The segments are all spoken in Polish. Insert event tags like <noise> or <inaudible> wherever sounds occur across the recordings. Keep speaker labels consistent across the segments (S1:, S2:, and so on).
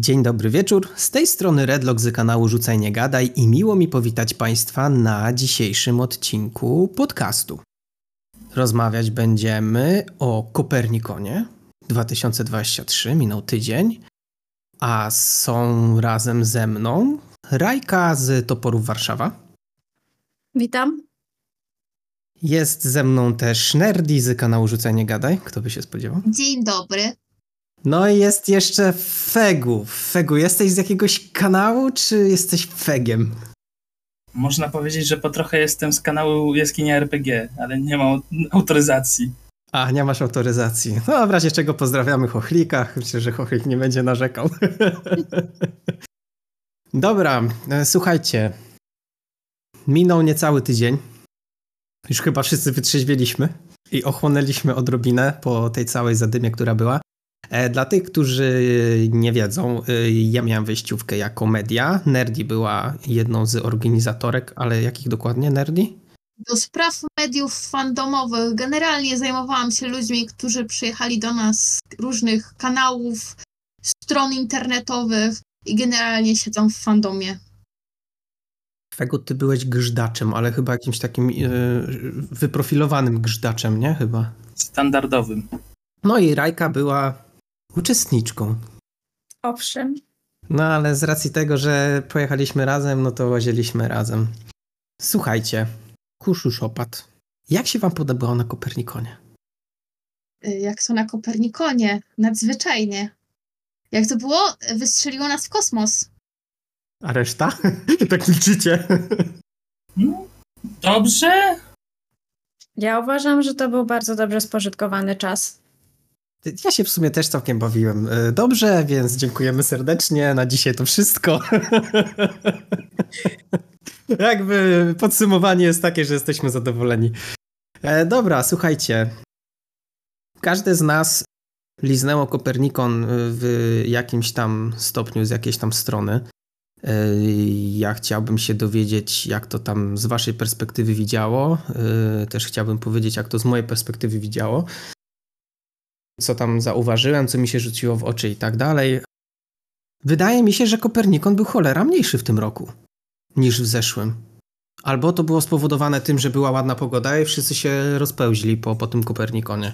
S1: Dzień dobry wieczór, z tej strony Redlock z kanału Rzucaj Nie Gadaj i miło mi powitać Państwa na dzisiejszym odcinku podcastu. Rozmawiać będziemy o Kopernikonie 2023, minął tydzień, a są razem ze mną Rajka z Toporów Warszawa.
S2: Witam.
S1: Jest ze mną też Nerdy z kanału Rzucaj Nie Gadaj, kto by się spodziewał.
S3: Dzień dobry.
S1: No i jest jeszcze Fegu. Fegu, jesteś z jakiegoś kanału, czy jesteś Fegiem?
S4: Można powiedzieć, że po trochę jestem z kanału Jaskinia RPG, ale nie mam autoryzacji.
S1: A, nie masz autoryzacji. No, w razie czego pozdrawiamy Chochlika. Myślę, że Chochlik nie będzie narzekał. <laughs> Dobra, e, słuchajcie. Minął niecały tydzień. Już chyba wszyscy wytrzeźwieliśmy i ochłonęliśmy odrobinę po tej całej zadymie, która była. E, dla tych, którzy nie wiedzą, e, ja miałem wejściówkę jako media. Nerdy była jedną z organizatorek, ale jakich dokładnie Nerdy?
S3: Do spraw mediów fandomowych generalnie zajmowałam się ludźmi, którzy przyjechali do nas z różnych kanałów, stron internetowych i generalnie siedzą w fandomie.
S1: Fegu, ty byłeś grzdaczem, ale chyba jakimś takim yy, wyprofilowanym grzdaczem, nie? Chyba.
S4: Standardowym.
S1: No i Rajka była uczestniczką.
S2: Owszem.
S1: No ale z racji tego, że pojechaliśmy razem, no to łazieliśmy razem. Słuchajcie, Kuszusz opat. Jak się wam podobało na Kopernikonie?
S3: Jak to na Kopernikonie? Nadzwyczajnie. Jak to było? Wystrzeliło nas w kosmos.
S1: A reszta? <laughs> tak milczycie.
S4: No, dobrze.
S2: Ja uważam, że to był bardzo dobrze spożytkowany czas.
S1: Ja się w sumie też całkiem bawiłem dobrze, więc dziękujemy serdecznie. Na dzisiaj to wszystko. <laughs> Jakby podsumowanie jest takie, że jesteśmy zadowoleni. E, dobra, słuchajcie. Każdy z nas liznęło Kopernikon w jakimś tam stopniu z jakiejś tam strony. E, ja chciałbym się dowiedzieć, jak to tam z waszej perspektywy widziało. E, też chciałbym powiedzieć, jak to z mojej perspektywy widziało co tam zauważyłem, co mi się rzuciło w oczy i tak dalej. Wydaje mi się, że Kopernikon był cholera mniejszy w tym roku niż w zeszłym. Albo to było spowodowane tym, że była ładna pogoda i wszyscy się rozpełzli po, po tym Kopernikonie.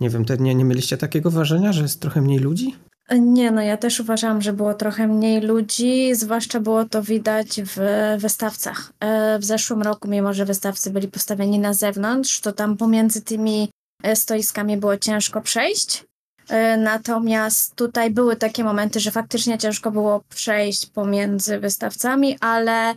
S1: Nie wiem, te, nie, nie mieliście takiego wrażenia, że jest trochę mniej ludzi?
S2: Nie, no ja też uważam, że było trochę mniej ludzi, zwłaszcza było to widać w wystawcach. E, w zeszłym roku, mimo że wystawcy byli postawieni na zewnątrz, to tam pomiędzy tymi stoiskami było ciężko przejść. E, natomiast tutaj były takie momenty, że faktycznie ciężko było przejść pomiędzy wystawcami, ale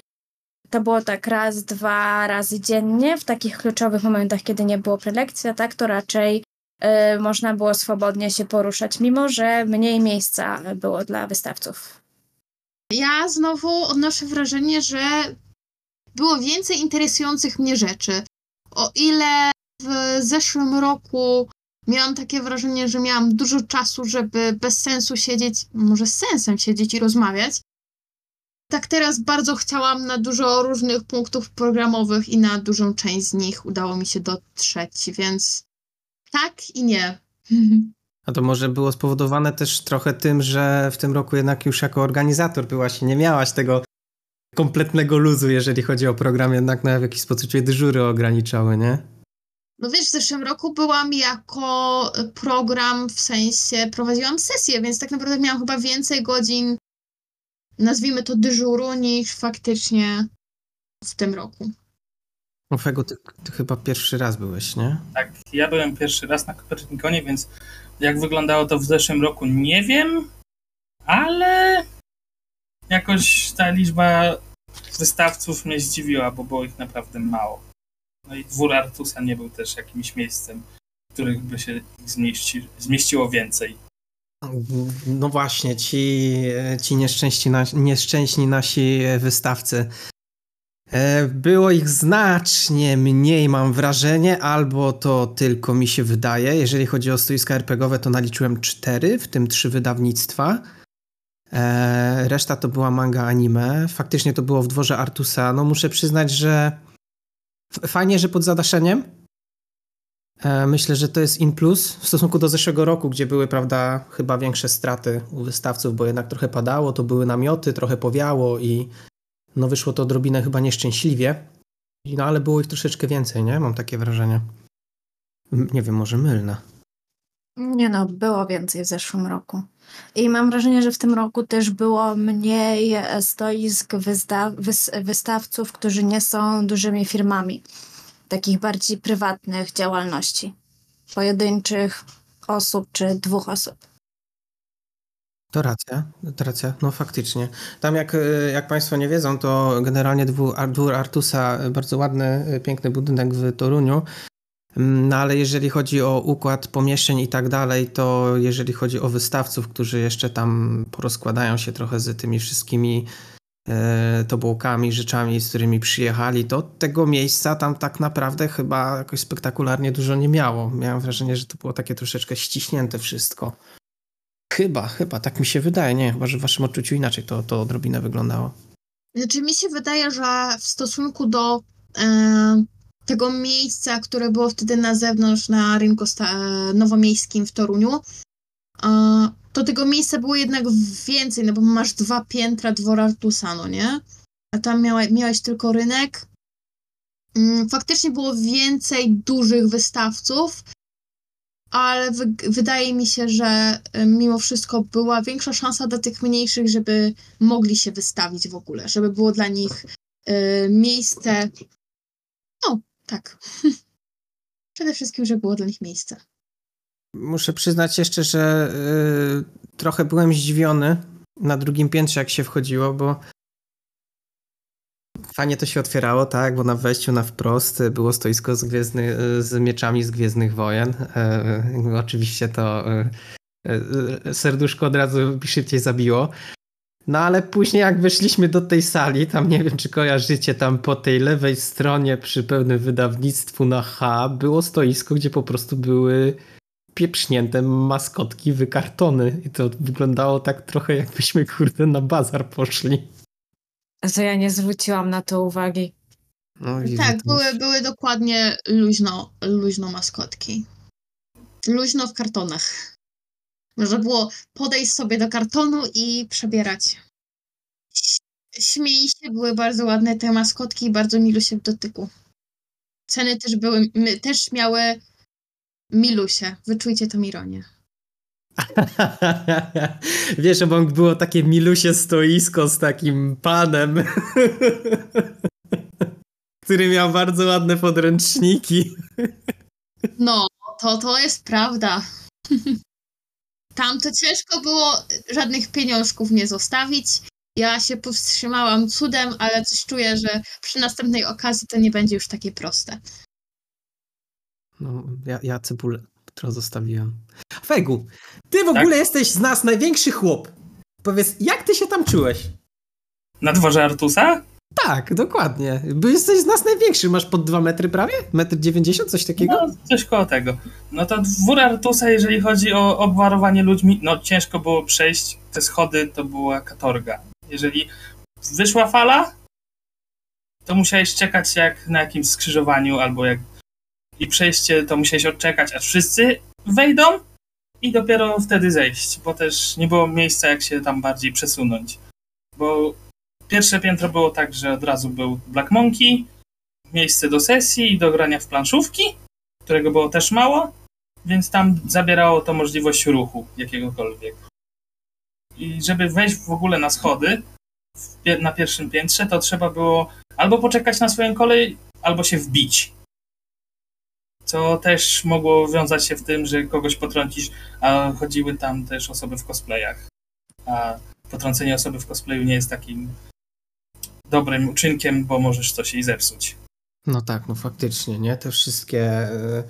S2: to było tak raz, dwa razy dziennie w takich kluczowych momentach, kiedy nie było prelekcji, a tak to raczej y, można było swobodnie się poruszać, mimo że mniej miejsca było dla wystawców.
S3: Ja znowu odnoszę wrażenie, że było więcej interesujących mnie rzeczy. O ile w zeszłym roku miałam takie wrażenie, że miałam dużo czasu, żeby bez sensu siedzieć, może z sensem siedzieć i rozmawiać. Tak teraz bardzo chciałam na dużo różnych punktów programowych i na dużą część z nich udało mi się dotrzeć, więc tak i nie.
S1: A to może było spowodowane też trochę tym, że w tym roku jednak już jako organizator byłaś i nie miałaś tego kompletnego luzu, jeżeli chodzi o program, jednak na w jakiś sposób cię dyżury ograniczały, nie?
S3: No wiesz, w zeszłym roku byłam jako program, w sensie prowadziłam sesję, więc tak naprawdę miałam chyba więcej godzin, nazwijmy to dyżuru, niż faktycznie w tym roku.
S1: Ofego, ty, ty chyba pierwszy raz byłeś, nie?
S4: Tak, ja byłem pierwszy raz na Kopernikonie, więc jak wyglądało to w zeszłym roku, nie wiem, ale jakoś ta liczba wystawców mnie zdziwiła, bo było ich naprawdę mało. No i dwór Artusa nie był też jakimś miejscem, w których by się zmieści, zmieściło więcej.
S1: No właśnie, ci, ci nieszczęśni, nieszczęśni nasi wystawcy. E, było ich znacznie mniej, mam wrażenie, albo to tylko mi się wydaje. Jeżeli chodzi o stoiska RPGowe, to naliczyłem cztery, w tym trzy wydawnictwa. E, reszta to była manga anime. Faktycznie to było w dworze Artusa. No muszę przyznać, że Fajnie, że pod zadaszeniem, E, myślę, że to jest in plus w stosunku do zeszłego roku, gdzie były, prawda, chyba większe straty u wystawców, bo jednak trochę padało, to były namioty, trochę powiało i no wyszło to odrobinę chyba nieszczęśliwie. No ale było ich troszeczkę więcej, nie? Mam takie wrażenie. Nie wiem, może mylne.
S2: Nie no, było więcej w zeszłym roku. I mam wrażenie, że w tym roku też było mniej stoisk wysta- wys- wystawców, którzy nie są dużymi firmami. Takich bardziej prywatnych działalności. Pojedynczych osób czy dwóch osób.
S1: To racja, to racja, no faktycznie. Tam jak, jak Państwo nie wiedzą, to generalnie dwór, Artusa, bardzo ładny, piękny budynek w Toruniu, no ale jeżeli chodzi o układ pomieszczeń i tak dalej, to jeżeli chodzi o wystawców, którzy jeszcze tam porozkładają się trochę z tymi wszystkimi e, tobołkami, rzeczami, z którymi przyjechali, to tego miejsca tam tak naprawdę chyba jakoś spektakularnie dużo nie miało. Miałem wrażenie, że to było takie troszeczkę ściśnięte wszystko. Chyba, chyba, tak mi się wydaje. Nie, chyba, że w waszym odczuciu inaczej to, to odrobinę wyglądało.
S3: Znaczy mi się wydaje, że w stosunku do e, tego miejsca, które było wtedy na zewnątrz, na rynku nowomiejskim w Toruniu, to tego miejsca było jednak więcej, no bo masz dwa piętra dwora Artusa, no nie? A tam miała, miałeś tylko rynek. Mm, faktycznie było więcej dużych wystawców, ale wydaje mi się, że y, mimo wszystko była większa szansa dla tych mniejszych, żeby mogli się wystawić w ogóle, żeby było dla nich y, miejsce no, tak. <laughs> Przede wszystkim, że było dla nich miejsce.
S1: Muszę przyznać jeszcze, że yy, trochę byłem zdziwiony na drugim piętrze, jak się wchodziło, bo fajnie to się otwierało, tak, bo na wejściu na wprost było stoisko z, gwiezdny, z mieczami z Gwiezdnych Wojen. Yy, oczywiście to yy, serduszko od razu szybciej zabiło. No ale później jak weszliśmy do tej sali, tam nie wiem czy kojarzycie, tam po tej lewej stronie przy pełnym wydawnictwu na H było stoisko, gdzie po prostu były pieprznięte maskotki wykartony i to wyglądało tak trochę jakbyśmy kurde na bazar poszli.
S2: A ja nie zwróciłam na to uwagi.
S3: No, tak, były, były dokładnie luźno, luźno maskotki. Luźno w kartonach. Można było podejść sobie do kartonu i przebierać. Śmiej się, były bardzo ładne te maskotki i bardzo milusie w dotyku. Ceny też były, też miały milusie. Wyczujcie to ironię. <laughs>
S1: Wiesz, obok było takie milusie stoisko z takim panem, <laughs> który miał bardzo ładne podręczniki.
S3: No, to, to jest prawda. <laughs> Tam to ciężko było żadnych pieniążków nie zostawić. Ja się powstrzymałam cudem, ale coś czuję, że przy następnej okazji to nie będzie już takie proste.
S1: No, ja, ja cebulę którą zostawiłem. Fegu, ty w tak? ogóle jesteś z nas największy chłop. Powiedz, jak ty się tam czułeś?
S4: Na dworze Artusa?
S1: Tak, dokładnie. Bo jesteś z nas największy, masz pod 2 metry prawie? Metr 90, coś takiego?
S4: No, coś koło tego. No to dwór Artusa, jeżeli chodzi o obwarowanie ludźmi, no ciężko było przejść. Te schody to była katorga. Jeżeli wyszła fala, to musiałeś czekać jak na jakimś skrzyżowaniu albo jak i przejście to musiałeś odczekać, aż wszyscy wejdą i dopiero wtedy zejść, bo też nie było miejsca jak się tam bardziej przesunąć. Bo Pierwsze piętro było tak, że od razu był Black Monkey, miejsce do sesji i do grania w planszówki, którego było też mało, więc tam zabierało to możliwość ruchu jakiegokolwiek. I żeby wejść w ogóle na schody na pierwszym piętrze, to trzeba było albo poczekać na swoją kolej, albo się wbić. Co też mogło wiązać się w tym, że kogoś potrącisz, a chodziły tam też osoby w cosplayach. A potrącenie osoby w cosplayu nie jest takim dobrym uczynkiem, bo możesz coś jej zepsuć.
S1: No tak, no faktycznie, nie? Te wszystkie e,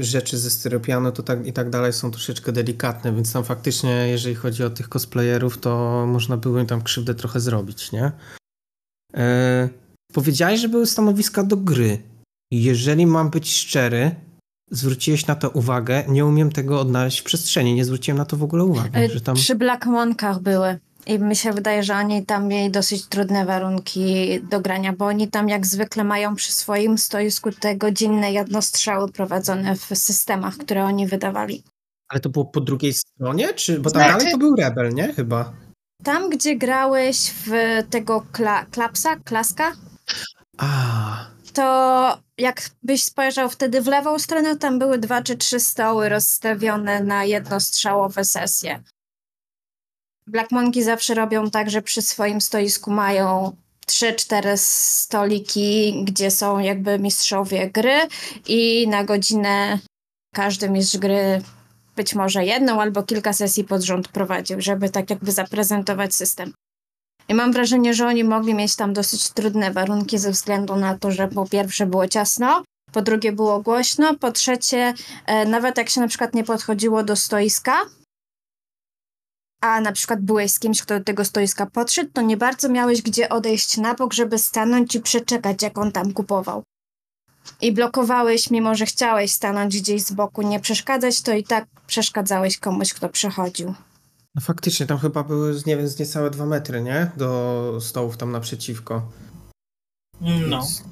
S1: rzeczy ze styropianu to tak, i tak dalej są troszeczkę delikatne, więc tam faktycznie, jeżeli chodzi o tych cosplayerów, to można było im tam krzywdę trochę zrobić, nie? E, powiedziałeś, że były stanowiska do gry. Jeżeli mam być szczery, zwróciłeś na to uwagę, nie umiem tego odnaleźć w przestrzeni, nie zwróciłem na to w ogóle uwagi.
S2: Że tam... Przy Black Monkach były. I mi się wydaje, że oni tam mieli dosyć trudne warunki do grania, bo oni tam jak zwykle mają przy swoim stoisku te godzinne jednostrzały prowadzone w systemach, które oni wydawali.
S1: Ale to było po drugiej stronie? Czy, bo tam
S3: Znaczy-
S1: dalej to był Rebel, nie? Chyba.
S2: Tam, gdzie grałeś w tego kla klapsa, klaska,
S1: A,
S2: to jakbyś spojrzał wtedy w lewą stronę, tam były dwa czy trzy stoły rozstawione na jednostrzałowe sesje. Black Monkey zawsze robią tak, że przy swoim stoisku mają trzy, cztery stoliki, gdzie są jakby mistrzowie gry i na godzinę każdy mistrz gry być może jedną albo kilka sesji pod rząd prowadził, żeby tak jakby zaprezentować system. I mam wrażenie, że oni mogli mieć tam dosyć trudne warunki ze względu na to, że po pierwsze było ciasno, po drugie było głośno, po trzecie e, nawet jak się na przykład nie podchodziło do stoiska, a na przykład byłeś z kimś, kto do tego stoiska podszedł, to nie bardzo miałeś gdzie odejść na bok, żeby stanąć i przeczekać, jak on tam kupował. I blokowałeś, mimo że chciałeś stanąć gdzieś z boku, nie przeszkadzać, to i tak przeszkadzałeś komuś, kto przechodził.
S1: no faktycznie tam chyba były, nie wiem, z niecałe dwa metry, nie? Do stołów tam naprzeciwko.
S4: No.
S1: Więc-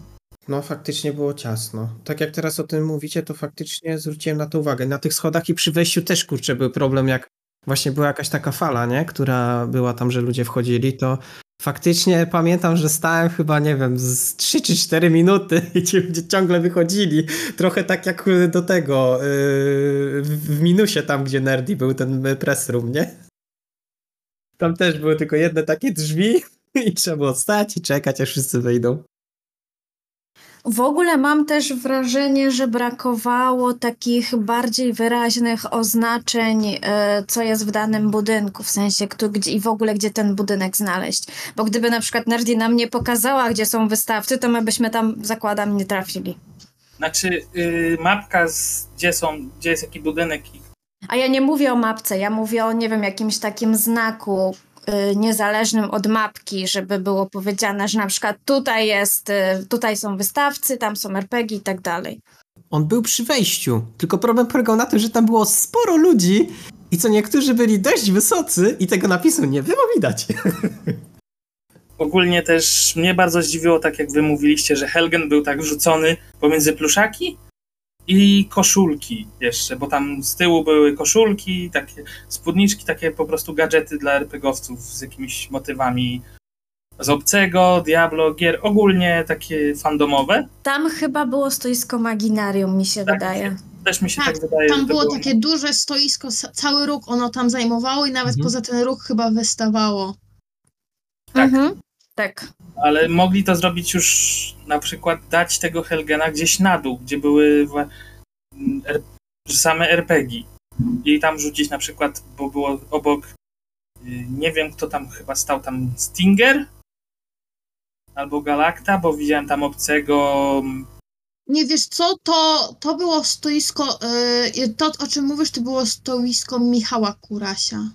S1: No faktycznie było ciasno. Tak jak teraz o tym mówicie, to faktycznie zwróciłem na to uwagę. Na tych schodach i przy wejściu też kurczę był problem, jak właśnie była jakaś taka fala, nie? Która była tam, że ludzie wchodzili, to faktycznie pamiętam, że stałem chyba, nie wiem, z 3 czy 4 minuty <laughs> i ci ludzie ciągle wychodzili. Trochę tak jak do tego, yy, w minusie tam, gdzie Nerdy był ten press room, nie? Tam też były tylko jedne takie drzwi <laughs> i trzeba było stać i czekać, aż wszyscy wyjdą.
S2: W ogóle mam też wrażenie, że brakowało takich bardziej wyraźnych oznaczeń, e, co jest w danym budynku, w sensie kto, gdzie, i w ogóle gdzie ten budynek znaleźć. Bo gdyby na przykład Nerdy nam nie pokazała, gdzie są wystawcy, to my byśmy tam, zakładam, nie trafili.
S4: Znaczy, yy, mapka, z, gdzie są, gdzie jest jaki budynek i
S2: A ja nie mówię o mapce, ja mówię o, nie wiem, jakimś takim znaku niezależnym od mapki, żeby było powiedziane, że na przykład tutaj jest, y, tutaj są wystawcy, tam są RPG i tak dalej.
S1: On był przy wejściu, tylko problem polegał na tym, że tam było sporo ludzi i co niektórzy byli dość wysocy i tego napisu nie było widać. <laughs>
S4: Ogólnie też mnie bardzo zdziwiło, tak jak wy mówiliście, że Helgen był tak wrzucony pomiędzy pluszaki i koszulki jeszcze, bo tam z tyłu były koszulki, takie spódniczki, takie po prostu gadżety dla RPGowców z jakimiś motywami z obcego, Diablo, gier, ogólnie takie fandomowe.
S2: Tam chyba było stoisko Maginarium, mi się
S4: Tak,
S2: wydaje.
S4: Też mi się
S3: Tak,
S4: tak, wydaje,
S3: Tam było
S4: było...
S3: takie duże stoisko, cały róg ono tam zajmowało i nawet
S1: Mhm.
S3: poza ten róg chyba wystawało.
S4: Tak.
S2: Mhm. Tak.
S4: Ale mogli to zrobić już na przykład dać tego Helgena gdzieś na dół, gdzie były same RPG. I tam rzucić na przykład, bo było obok, y, nie wiem kto tam chyba stał, tam Stinger albo Galacta, bo widziałem tam obcego.
S3: Nie wiesz co, to, to było stoisko, yy, to o czym mówisz, to było stoisko Michała Kurasia.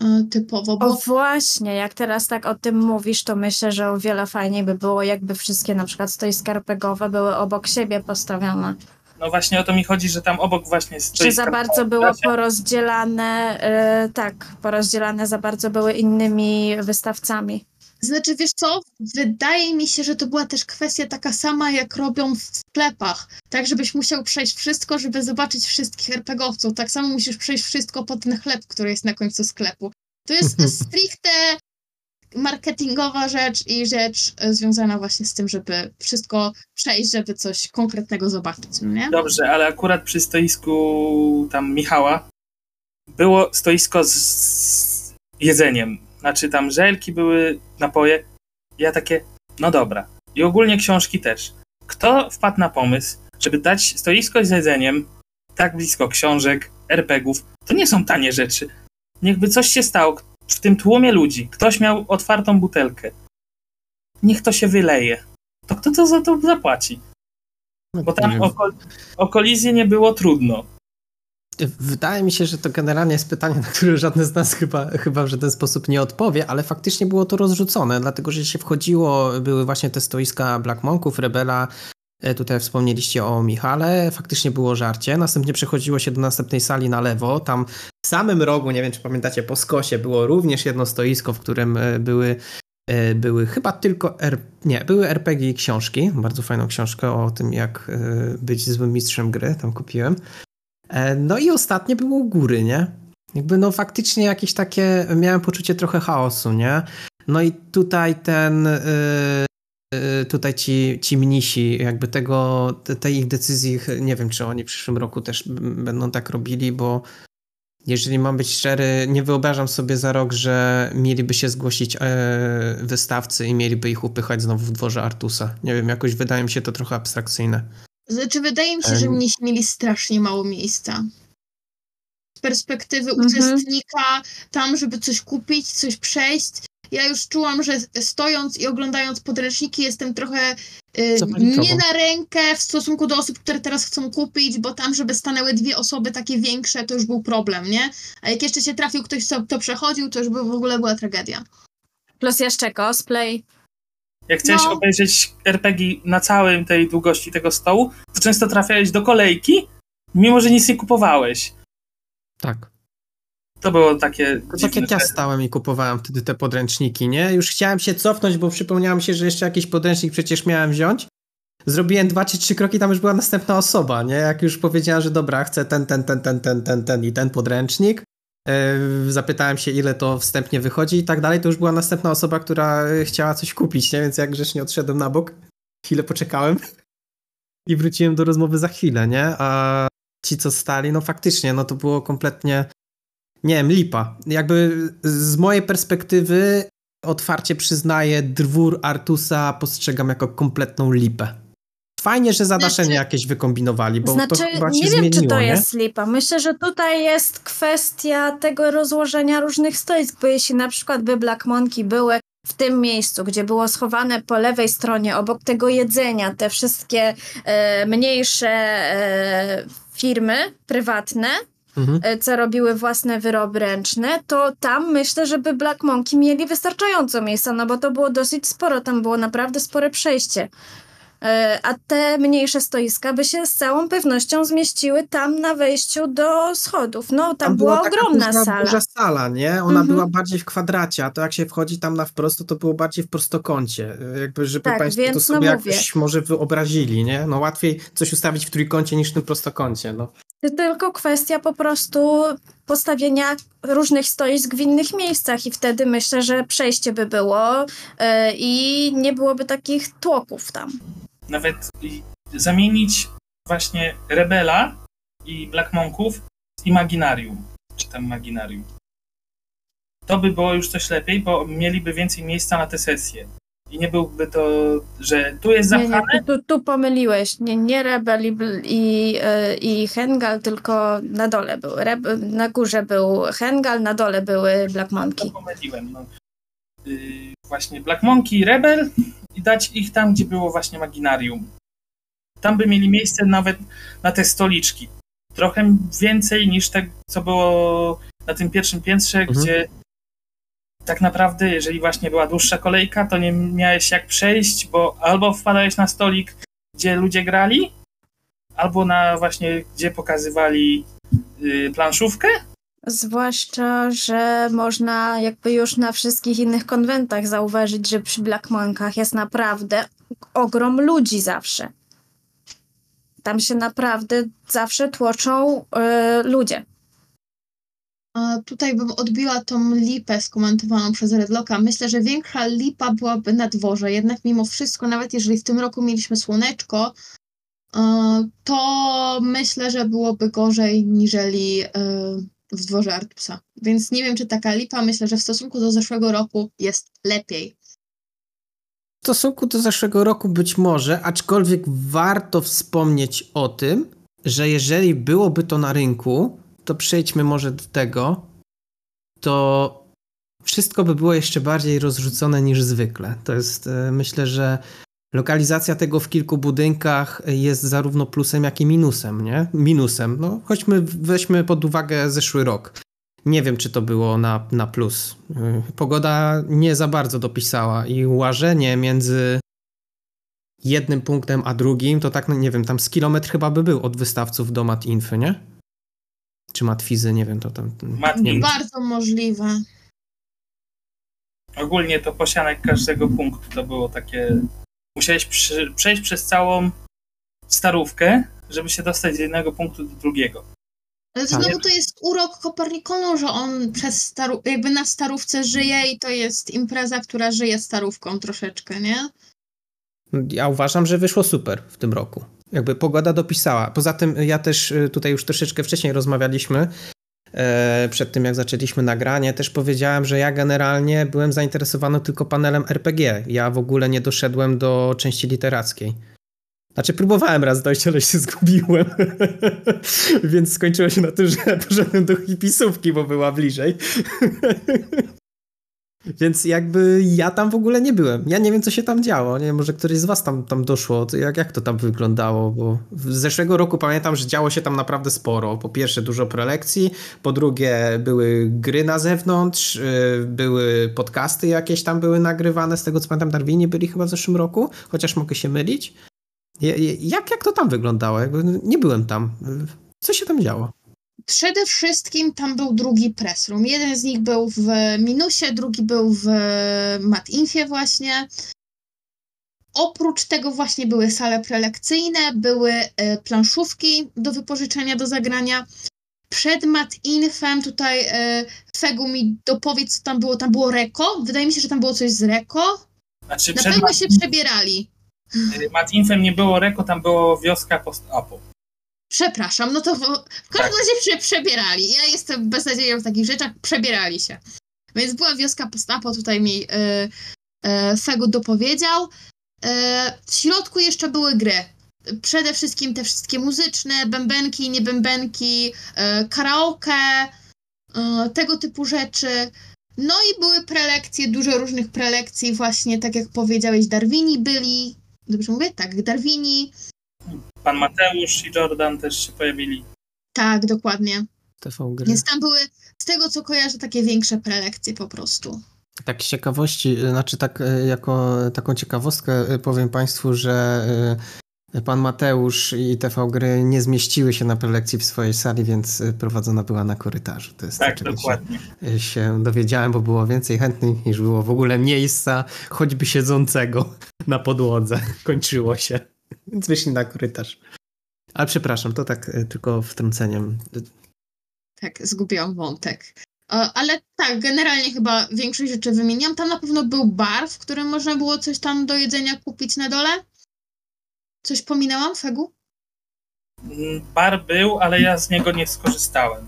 S3: Yy, typowo,
S2: O
S3: bo
S2: właśnie, jak teraz tak o tym mówisz, to myślę, że o wiele fajniej by było, jakby wszystkie na przykład stoiska RPGowe były obok siebie postawione.
S4: No właśnie o to mi chodzi, że tam obok właśnie stoi.
S2: za bardzo było porozdzielane, y, tak, porozdzielane za bardzo były innymi wystawcami.
S3: Znaczy, wiesz co? Wydaje mi się, że to była też kwestia taka sama, jak robią w sklepach. Tak, żebyś musiał przejść wszystko, żeby zobaczyć wszystkich RPGowców. Tak samo musisz przejść wszystko po ten chleb, który jest na końcu sklepu. To jest <laughs> stricte marketingowa rzecz i rzecz e, związana właśnie z tym, żeby wszystko przejść, żeby coś konkretnego zobaczyć, no nie?
S4: Dobrze, ale akurat przy stoisku tam Michała było stoisko z jedzeniem. Znaczy tam żelki były, napoje. Ja takie, no dobra. I ogólnie książki też. Kto wpadł na pomysł, żeby dać stoisko z jedzeniem tak blisko książek, RPGów? To nie są tanie rzeczy. Niechby coś się stało w tym tłumie ludzi. Ktoś miał otwartą butelkę. Niech to się wyleje. To kto to za to zapłaci? Bo tam o, kol- o kolizję nie było trudno.
S1: Wydaje mi się, że to generalnie jest pytanie, na które żadne z nas chyba, chyba w żaden sposób nie odpowie, ale faktycznie było to rozrzucone, dlatego że się wchodziło, były właśnie te stoiska Black Monków, Rebela, E, tutaj wspomnieliście o Michale, faktycznie było żarcie. Następnie przechodziło się do następnej sali na lewo. Tam w samym rogu, nie wiem czy pamiętacie, po skosie było również jedno stoisko, w którym e, były, e, były chyba tylko R... nie, były RPG i książki. Bardzo fajną książkę o tym, jak być złym mistrzem gry, tam kupiłem. No i ostatnie było góry, nie? Jakby no faktycznie jakieś takie, miałem poczucie trochę chaosu, nie? No i tutaj ten Y, tutaj ci, ci mnisi, jakby tego, tej ich decyzji, nie wiem, czy oni w przyszłym roku też będą tak robili, bo jeżeli mam być szczery, nie wyobrażam sobie za rok, że mieliby się zgłosić e, wystawcy i mieliby ich upychać znowu w dworze Artusa. Nie wiem, jakoś wydaje mi się to trochę abstrakcyjne.
S3: Znaczy, wydaje mi się, że mnisi mieli strasznie mało miejsca. Z perspektywy mhm. uczestnika, tam, żeby coś kupić, coś przejść, ja już czułam, że stojąc i oglądając podręczniki jestem trochę y, nie na rękę w stosunku do osób, które teraz chcą kupić, bo tam, żeby stanęły dwie osoby takie większe, to już był problem, nie? A jak jeszcze się trafił ktoś, kto, kto przechodził, to już by w ogóle była tragedia.
S2: Plus jeszcze cosplay.
S4: Jak chciałeś no. obejrzeć RPG na całej tej długości tego stołu, to często trafiałeś do kolejki, mimo że nic nie kupowałeś.
S1: Tak.
S4: To było takie.
S1: To tak jak ja stałem i kupowałem wtedy te podręczniki, nie? Już chciałem się cofnąć, bo przypomniałem się, że jeszcze jakiś podręcznik przecież miałem wziąć. Zrobiłem dwa czy trzy kroki, tam już była następna osoba, nie? Jak już powiedziałem, że dobra, chcę ten, ten, ten, ten, ten, ten, ten i ten podręcznik. Yy, zapytałem się, ile to wstępnie wychodzi i tak dalej, to już była następna osoba, która chciała coś kupić, nie? Więc jak grzecznie odszedłem na bok, chwilę poczekałem i wróciłem do rozmowy za chwilę, nie? A ci, co stali, no faktycznie, no to było kompletnie nie wiem, lipa. Jakby z mojej perspektywy otwarcie przyznaję, dwór Artusa postrzegam jako kompletną lipę. Fajnie, że zadaszenie znaczy, jakieś wykombinowali, bo
S2: znaczy,
S1: to chyba się
S2: nie
S1: zmieniło,
S2: wiem, czy to
S1: nie?
S2: jest lipa. Myślę, że tutaj jest kwestia tego rozłożenia różnych stoisk, bo jeśli na przykład by Black Monkey były w tym miejscu, gdzie było schowane po lewej stronie, obok tego jedzenia, te wszystkie e, mniejsze e, firmy prywatne, mhm. E, co robiły własne wyroby ręczne, to tam myślę, żeby Black Monkey mieli wystarczająco miejsca, no bo to było dosyć sporo, tam było naprawdę spore przejście. E, a te mniejsze stoiska by się z całą pewnością zmieściły tam na wejściu do schodów. No, tam, tam była, była ogromna taka sala.
S1: duża sala, nie? Ona mhm. była bardziej w kwadracie, a to jak się wchodzi tam na wprost, to było bardziej w prostokącie. E, jakby, żeby tak, Państwo to sobie no jakoś może wyobrazili, nie? No łatwiej coś ustawić w trójkącie niż w tym prostokącie, no.
S2: To tylko kwestia po prostu postawienia różnych stoisk w innych miejscach i wtedy myślę, że przejście by było yy, i nie byłoby takich tłoków tam.
S4: Nawet zamienić właśnie Rebela i Black Monków z Imaginarium, czy tam Imaginarium. To by było już coś lepiej, bo mieliby więcej miejsca na te sesje. I nie byłby to, że tu jest zapchane.
S2: Nie, nie, tu, tu pomyliłeś. Nie, nie Rebel i, i, yy, i Hengal, tylko na dole był. Na górze był Hengal, na dole były Black Monkey.
S4: To pomyliłem. No. Yy, właśnie Black Monkey i Rebel i dać ich tam, gdzie było właśnie Maginarium. Tam by mieli miejsce nawet na te stoliczki. Trochę więcej niż te, co było na tym pierwszym piętrze, mhm. gdzie tak naprawdę, jeżeli właśnie była dłuższa kolejka, to nie miałeś jak przejść, bo albo wpadałeś na stolik, gdzie ludzie grali, albo na właśnie, gdzie pokazywali yy, planszówkę.
S2: Zwłaszcza, że można jakby już na wszystkich innych konwentach zauważyć, że przy Black Monkach jest naprawdę ogrom ludzi zawsze. Tam się naprawdę zawsze tłoczą yy, ludzie.
S3: Tutaj bym odbiła tą lipę skomentowaną przez Redlocka. Myślę, że większa lipa byłaby na dworze. Jednak mimo wszystko, nawet jeżeli w tym roku mieliśmy słoneczko, to myślę, że byłoby gorzej niżeli e, w dworze Artusa. Więc nie wiem, czy taka lipa, myślę, że w stosunku do zeszłego roku jest lepiej.
S1: W stosunku do zeszłego roku być może, aczkolwiek warto wspomnieć o tym, że jeżeli byłoby to na rynku, to przejdźmy może do tego, to wszystko by było jeszcze bardziej rozrzucone niż zwykle. To jest, e, myślę, że lokalizacja tego w kilku budynkach jest zarówno plusem, jak i minusem, nie? Minusem. No, chodźmy, weźmy pod uwagę zeszły rok. Nie wiem, czy to było na, na plus. E, pogoda nie za bardzo dopisała i łażenie między jednym punktem, a drugim, to tak, no nie wiem, tam z kilometr chyba by był od wystawców do Mat Infy, nie? Czy Matwizy, nie wiem, to tam... Nie.
S3: Bardzo możliwe.
S4: Ogólnie to posianek każdego punktu to było takie. Musiałeś przy, przejść przez całą starówkę, żeby się dostać z jednego punktu do drugiego.
S3: Ale
S1: Tak.
S3: znowu to jest urok Kopernikonu, że on przez staru, jakby na starówce żyje i to jest impreza, która żyje starówką troszeczkę, nie?
S1: Ja uważam, że wyszło super w tym roku. Jakby pogoda dopisała. Poza tym ja też y, tutaj już troszeczkę wcześniej rozmawialiśmy, e, przed tym jak zaczęliśmy nagranie, też powiedziałem, że ja generalnie byłem zainteresowany tylko panelem RPG. Ja w ogóle nie doszedłem do części literackiej. Znaczy próbowałem raz dojść, ale się zgubiłem. <laughs> Więc skończyło się na tym, że <laughs> poszedłem do hipisówki, bo była bliżej. <laughs> Więc jakby ja tam w ogóle nie byłem. Ja nie wiem, co się tam działo. Nie wiem, może któryś z was tam, tam doszło. Jak, jak to tam wyglądało? Bo z zeszłego roku pamiętam, że działo się tam naprawdę sporo. Po pierwsze dużo prelekcji, po drugie były gry na zewnątrz, yy, były podcasty jakieś tam były nagrywane. Z tego co pamiętam, Darwini byli chyba w zeszłym roku, chociaż mogę się mylić. Jak, jak to tam wyglądało? Jakby nie byłem tam. Co się tam działo?
S3: Przede wszystkim tam był drugi press room. Jeden z nich był w Minusie, drugi był w Matinfie właśnie. Oprócz tego właśnie były sale prelekcyjne, były e, planszówki do wypożyczenia, do zagrania. Przed Matinfem tutaj e, Fegu mi dopowiedz, co tam było. Tam było Reko. Wydaje mi się, że tam było coś z Reko.
S4: Znaczy
S3: Na pewno się przebierali.
S4: Matinfem nie było Reko, tam było wioska post-apo.
S3: Przepraszam, no to w, w każdym razie prze, przebierali. Ja jestem beznadzieją w takich rzeczach, przebierali się. Więc była wioska postapo, tutaj mi y, y, dopowiedział. Y, w środku jeszcze były gry. Przede wszystkim te wszystkie muzyczne, bębenki, niebębenki, karaoke, tego typu rzeczy. No i były prelekcje, dużo różnych prelekcji, właśnie tak jak powiedziałeś, Darwini byli. Dobrze mówię? Tak, Darwini.
S4: Pan Mateusz i Jordan też się pojawili.
S3: Tak, dokładnie.
S1: TV gry.
S3: Więc tam były, z tego co kojarzę, takie większe prelekcje po prostu.
S1: Tak z ciekawości, znaczy tak y, jako taką ciekawostkę y, powiem Państwu, że y, pan Mateusz i TV Gry nie zmieściły się na prelekcji w swojej sali, więc prowadzona była na korytarzu. To jest to,
S4: Tak,
S1: czego
S4: dokładnie.
S1: Się, się dowiedziałem, bo było więcej chętnych niż było w ogóle miejsca, choćby siedzącego na podłodze. <laughs> Kończyło się, więc wyszli na korytarz. Ale przepraszam, to tak y, tylko wtrąceniem.
S3: Tak, zgubiłam wątek. E, Ale tak, generalnie chyba większość rzeczy wymieniam. Tam na pewno był bar, w którym można było coś tam do jedzenia kupić na dole. Coś pominęłam, Fegu?
S4: Mm, Bar był, ale ja z niego nie skorzystałem.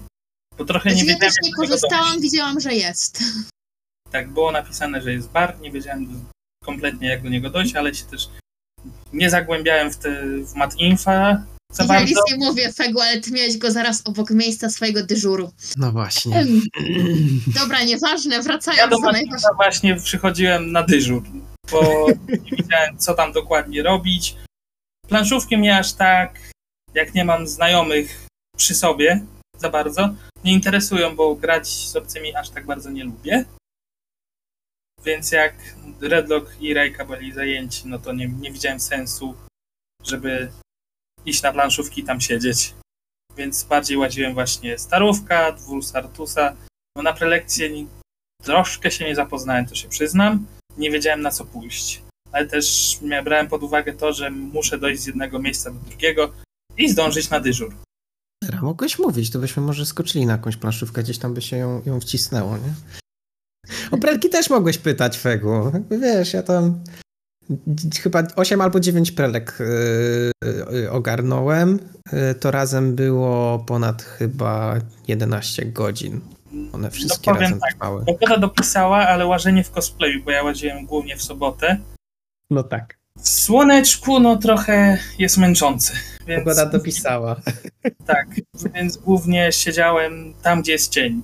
S4: Bo trochę nie
S3: Znaczy, ja
S4: wiedziałem,
S3: też nie korzystałam, widziałam, że jest.
S4: Tak, było napisane, że jest bar, nie wiedziałem kompletnie jak do niego dojść, ale się też nie zagłębiałem w, te, w Matinfa za
S3: ja
S4: bardzo.
S3: nic nie mówię, Fegu, ale ty miałeś go zaraz obok miejsca swojego dyżuru.
S1: No właśnie.
S3: Dobra, nieważne,
S4: Ja
S3: wracając
S4: do
S3: do najważniejszego.
S4: Właśnie przychodziłem na dyżur, bo nie wiedziałem co tam dokładnie robić. Planszówki mnie aż tak, jak nie mam znajomych przy sobie za bardzo, nie interesują, bo grać z obcymi aż tak bardzo nie lubię. Więc jak Redlock i Rejka byli zajęci, no to nie, nie widziałem sensu, żeby iść na planszówki i tam siedzieć. Więc bardziej łaziłem właśnie Starówka, dwór Sartusa. No na prelekcję troszkę się nie zapoznałem, to się przyznam. Nie wiedziałem na co pójść. Ale też brałem pod uwagę to, że muszę dojść z jednego miejsca do drugiego i zdążyć na dyżur.
S1: Mogłeś mówić, to byśmy może skoczyli na jakąś planszówkę, gdzieś tam by się ją, ją wcisnęło, nie? O prelki też mogłeś pytać, Fegu. Wiesz, ja tam chyba 8 albo 9 prelek yy, yy, ogarnąłem. Yy, to razem było ponad chyba 11 godzin. One wszystkie
S4: No
S1: razem
S4: tak,
S1: trwały.
S4: Pogoda dopisała, ale łażenie w cosplayu, bo ja łaziłem głównie w sobotę.
S1: No tak.
S4: W słoneczku no trochę jest męczący. Więc,
S1: Pogoda dopisała. <laughs>
S4: Tak, więc głównie siedziałem tam, gdzie jest cień.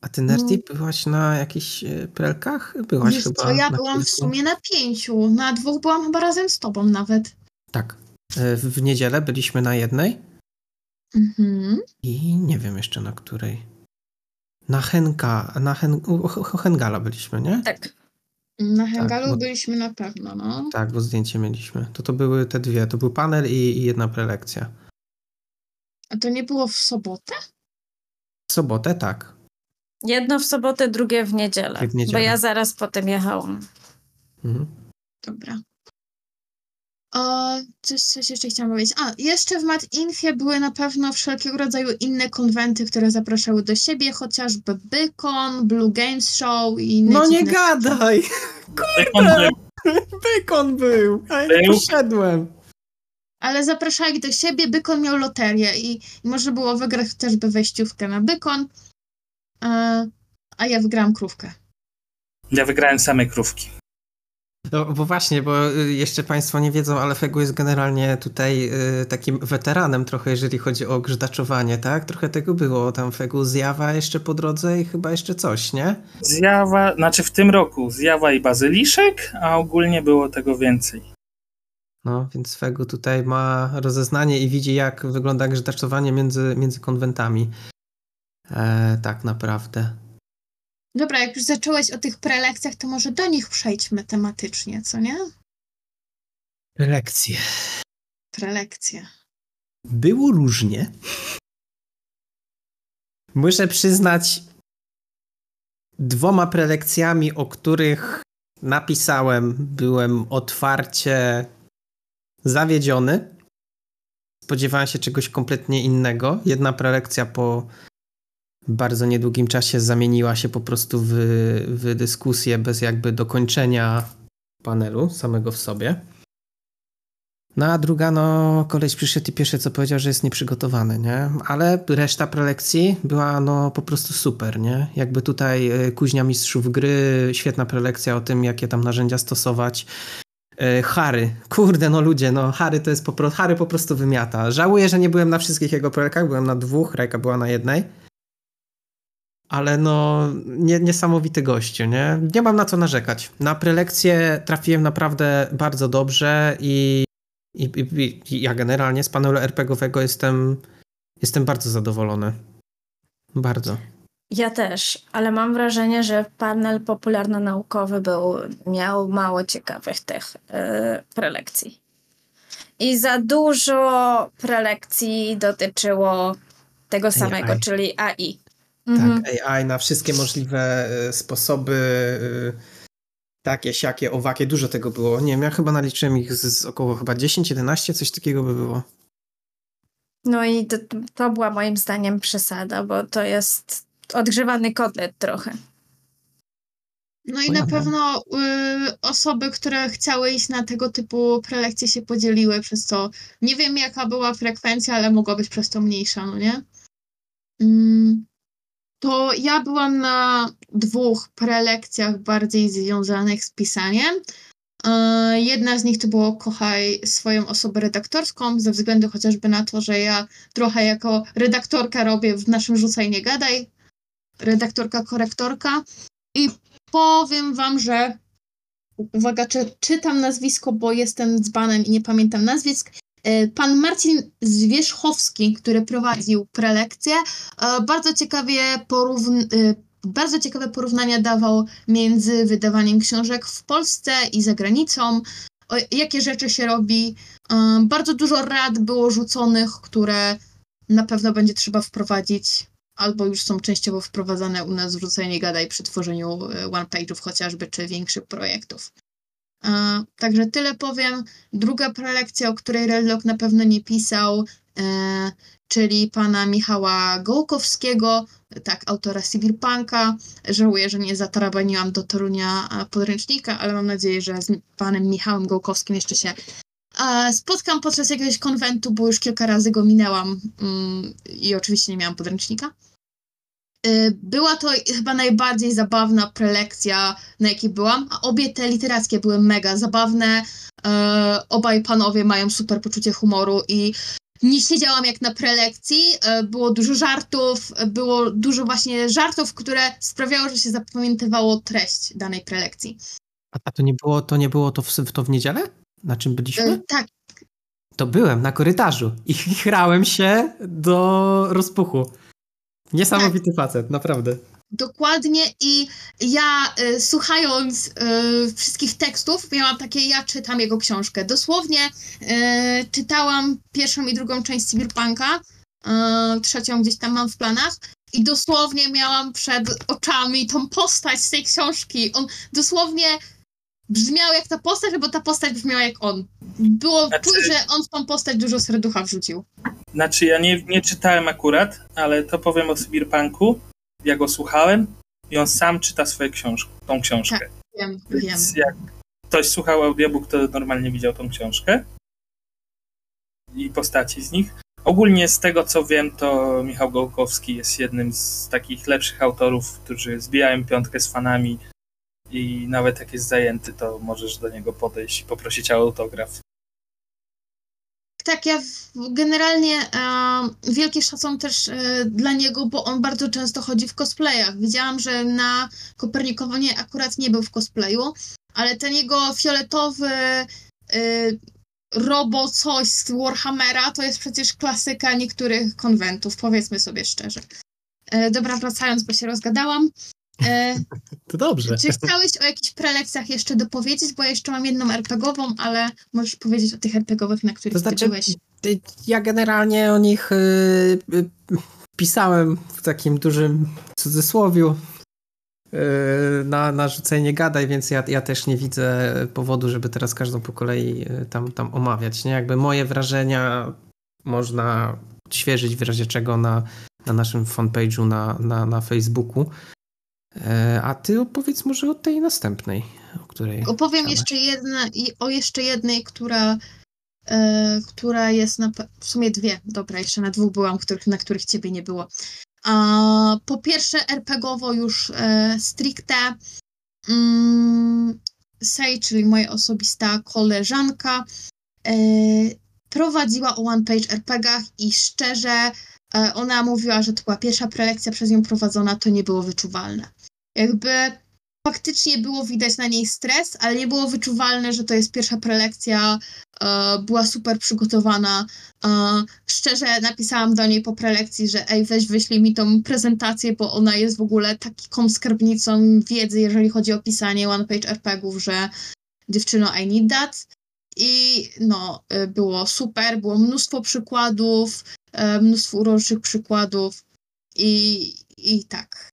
S1: A ty, Nerdy, byłaś na jakichś yy, prelkach? Byłaś
S3: Wiesz
S1: chyba
S3: co, ja byłam w
S1: kilku?
S3: sumie na pięciu. Na dwóch byłam chyba razem z tobą nawet.
S1: Tak. Yy, W w niedzielę byliśmy na jednej.
S3: Mhm.
S1: I nie wiem jeszcze na której. Na Henka, na Hen, u- u- u Hengala byliśmy, nie?
S2: Tak.
S3: Na Hengalu
S1: bo-
S3: byliśmy na pewno, no.
S1: Tak, bo zdjęcie mieliśmy. To to były te dwie. To był panel i, i jedna prelekcja.
S3: A to nie było w sobotę?
S1: W sobotę tak.
S2: Jedno w sobotę, drugie w niedzielę.
S1: W niedzielę.
S2: Bo ja zaraz potem jechałam.
S1: Mhm.
S3: Dobra. O, coś, coś jeszcze chciałam powiedzieć. A, jeszcze w Matinfie były na pewno wszelkiego rodzaju inne konwenty, które zapraszały do siebie, chociażby Bykon, Blue Games Show i inne
S1: No nie gadaj!
S4: Był.
S1: Bykon był! A ja poszedłem.
S3: Ale zapraszali do siebie, Bykon miał loterię i, i można było wygrać chociażby wejściówkę na Bykon, e, a ja wygrałam krówkę.
S4: Ja wygrałem same krówki.
S1: No bo właśnie, bo y, jeszcze Państwo nie wiedzą, ale Fegu jest generalnie tutaj y, takim weteranem trochę, jeżeli chodzi o grzdaczowanie, tak? Trochę tego było. Tam Fegu zjawa jeszcze po drodze i chyba jeszcze coś, nie?
S4: Zjawa, znaczy w tym roku zjawa i bazyliszek, a ogólnie było tego więcej.
S1: No, więc Fegu tutaj ma rozeznanie i widzi, jak wygląda grzdaczowanie między, między konwentami. E, tak naprawdę.
S3: Dobra, jak już zacząłeś o tych prelekcjach, to może do nich przejdźmy tematycznie, co nie?
S1: Lekcje.
S3: Prelekcje.
S1: Było różnie. Muszę przyznać, dwoma prelekcjami, o których napisałem, byłem otwarcie zawiedziony. Spodziewałem się czegoś kompletnie innego. Jedna prelekcja po bardzo niedługim czasie zamieniła się po prostu w, w dyskusję bez jakby dokończenia panelu samego w sobie. No a druga, no koleś przyszedł i pierwsze co powiedział, że jest nieprzygotowany, nie? Ale reszta prelekcji była no po prostu super, nie? Jakby tutaj e, kuźnia mistrzów gry, świetna prelekcja o tym, jakie tam narzędzia stosować. E, Harry, kurde no ludzie, no Harry to jest po prostu, Harry po prostu wymiata. Żałuję, że nie byłem na wszystkich jego prelekach, byłem na dwóch, Rajka była na jednej. Ale no, nie, niesamowity gościu, nie? Nie mam na co narzekać. Na prelekcję trafiłem naprawdę bardzo dobrze i i, i, i ja generalnie z panelu RPGowego jestem, jestem bardzo zadowolony. Bardzo.
S2: Ja też, ale mam wrażenie, że panel popularno-naukowy był, miał mało ciekawych tych yy, prelekcji. I za dużo prelekcji dotyczyło tego samego,
S1: AI.
S2: czyli AI. Mhm.
S1: Tak, AI na wszystkie możliwe y, sposoby, y, takie, siakie, owakie, dużo tego było. Nie wiem, ja chyba naliczyłem ich z, z około chyba 10-11, coś takiego by było.
S2: No i to, to była moim zdaniem przesada, bo to jest odgrzewany kotlet trochę.
S3: No i na pewno y, osoby, które chciały iść na tego typu prelekcje się podzieliły przez to. Nie wiem jaka była frekwencja, ale mogła być przez to mniejsza, no nie? Mm, to ja byłam na dwóch prelekcjach bardziej związanych z pisaniem. E, Jedna z nich to było kochaj swoją osobę redaktorską, ze względu chociażby na to, że ja trochę jako redaktorka robię w naszym Rzucaj Nie Gadaj, redaktorka, korektorka i powiem wam, że uwaga, czy, czytam nazwisko, bo jestem dzbanem i nie pamiętam nazwisk. E, Pan Marcin Zwierzchowski, który prowadził prelekcję, e, bardzo ciekawie porówn- e, bardzo ciekawe porównania dawał między wydawaniem książek w Polsce i za granicą, jakie rzeczy się robi. Bardzo dużo rad było rzuconych, które na pewno będzie trzeba wprowadzić, albo już są częściowo wprowadzane u nas w Rzucenie Gadaj przy tworzeniu one-page'ów chociażby, czy większych projektów. Także tyle powiem. Druga prelekcja, o której Redlock na pewno nie pisał, e, czyli pana Michała Gołkowskiego, tak, autora Cyberpunka. Żałuję, że nie zatarabaniłam do Torunia e, podręcznika, ale mam nadzieję, że z panem Michałem Gołkowskim jeszcze się e, spotkam podczas jakiegoś konwentu, bo już kilka razy go minęłam mm, i oczywiście nie miałam podręcznika. Y, Była to chyba najbardziej zabawna prelekcja, na jakiej byłam, a obie te literackie były mega zabawne. E, Obaj panowie mają super poczucie humoru i nie siedziałam jak na prelekcji. E, Było dużo żartów, było dużo właśnie żartów, które sprawiało, że się zapamiętywało treść danej prelekcji.
S1: A, a to nie było to, nie było to, w, to w niedzielę? Na czym byliśmy?
S3: E, Tak,
S1: To byłem na korytarzu i <laughs> chrałem się do rozpuchu. Niesamowity facet, naprawdę.
S3: Dokładnie i ja y, słuchając y, wszystkich tekstów miałam takie, ja czytam jego książkę. Dosłownie y, czytałam pierwszą i drugą część Cyberpunka, trzecią gdzieś tam mam w planach i dosłownie miałam przed oczami tą postać z tej książki. On dosłownie brzmiał jak ta postać, albo ta postać brzmiała jak on. Było znaczy, czuć, że on w tą postać dużo serducha wrzucił.
S4: Znaczy ja nie, nie czytałem akurat, ale to powiem o Cyberpunku ja go słuchałem i on sam czyta swoją książkę, tą książkę. Tak,
S3: wiem, Więc
S4: wiem. jak ktoś słuchał audiobook, to normalnie widział tą książkę i postaci z nich. Ogólnie z tego co wiem, to Michał Gołkowski jest jednym z takich lepszych autorów, którzy zbijają piątkę z fanami i nawet jak jest zajęty, to możesz do niego podejść i poprosić o autograf.
S3: Tak, ja generalnie e, wielki szacun też e, dla niego, bo on bardzo często chodzi w cosplayach. Widziałam, że na Kopernikowanie akurat nie był w cosplayu, ale ten jego fioletowy e, robo coś z Warhammera to jest przecież klasyka niektórych konwentów, powiedzmy sobie szczerze. E, dobra, wracając, bo się rozgadałam.
S1: E, to dobrze.
S3: Czy chciałeś o jakichś prelekcjach jeszcze dopowiedzieć? Bo ja jeszcze mam jedną RPGową, ale możesz powiedzieć o tych RPGowych, na których to znaczy, byłeś.
S1: Y, ja generalnie o nich y, y, pisałem w takim dużym cudzysłowiu y, na, na rzucenie gadaj, więc ja, ja też nie widzę powodu, żeby teraz każdą po kolei y, tam, tam omawiać. Nie? Jakby moje wrażenia można odświeżyć w razie czego na, na naszym fanpage'u na, na, na Facebooku. E, a ty opowiedz może o tej następnej, o której.
S3: Opowiem jeszcze jedna i o jeszcze jednej, która, e, która jest na. W sumie dwie, dobra, jeszcze na dwóch byłam, których, na których ciebie nie było. A, po pierwsze, RPGowo już e, stricte. Mm, Sej, czyli moja osobista koleżanka, e, prowadziła o One Page RPGach i szczerze ona mówiła, że to była pierwsza prelekcja przez nią prowadzona, to nie było wyczuwalne jakby faktycznie było widać na niej stres, ale nie było wyczuwalne, że to jest pierwsza prelekcja, e, była super przygotowana. E, szczerze napisałam do niej po prelekcji, że ej, weź wyślij mi tą prezentację, bo ona jest w ogóle taką skarbnicą wiedzy, jeżeli chodzi o pisanie one-page RPGów, że dziewczyno, I need that. I no, e, było super, było mnóstwo przykładów, mnóstwo uroczych przykładów i, i tak.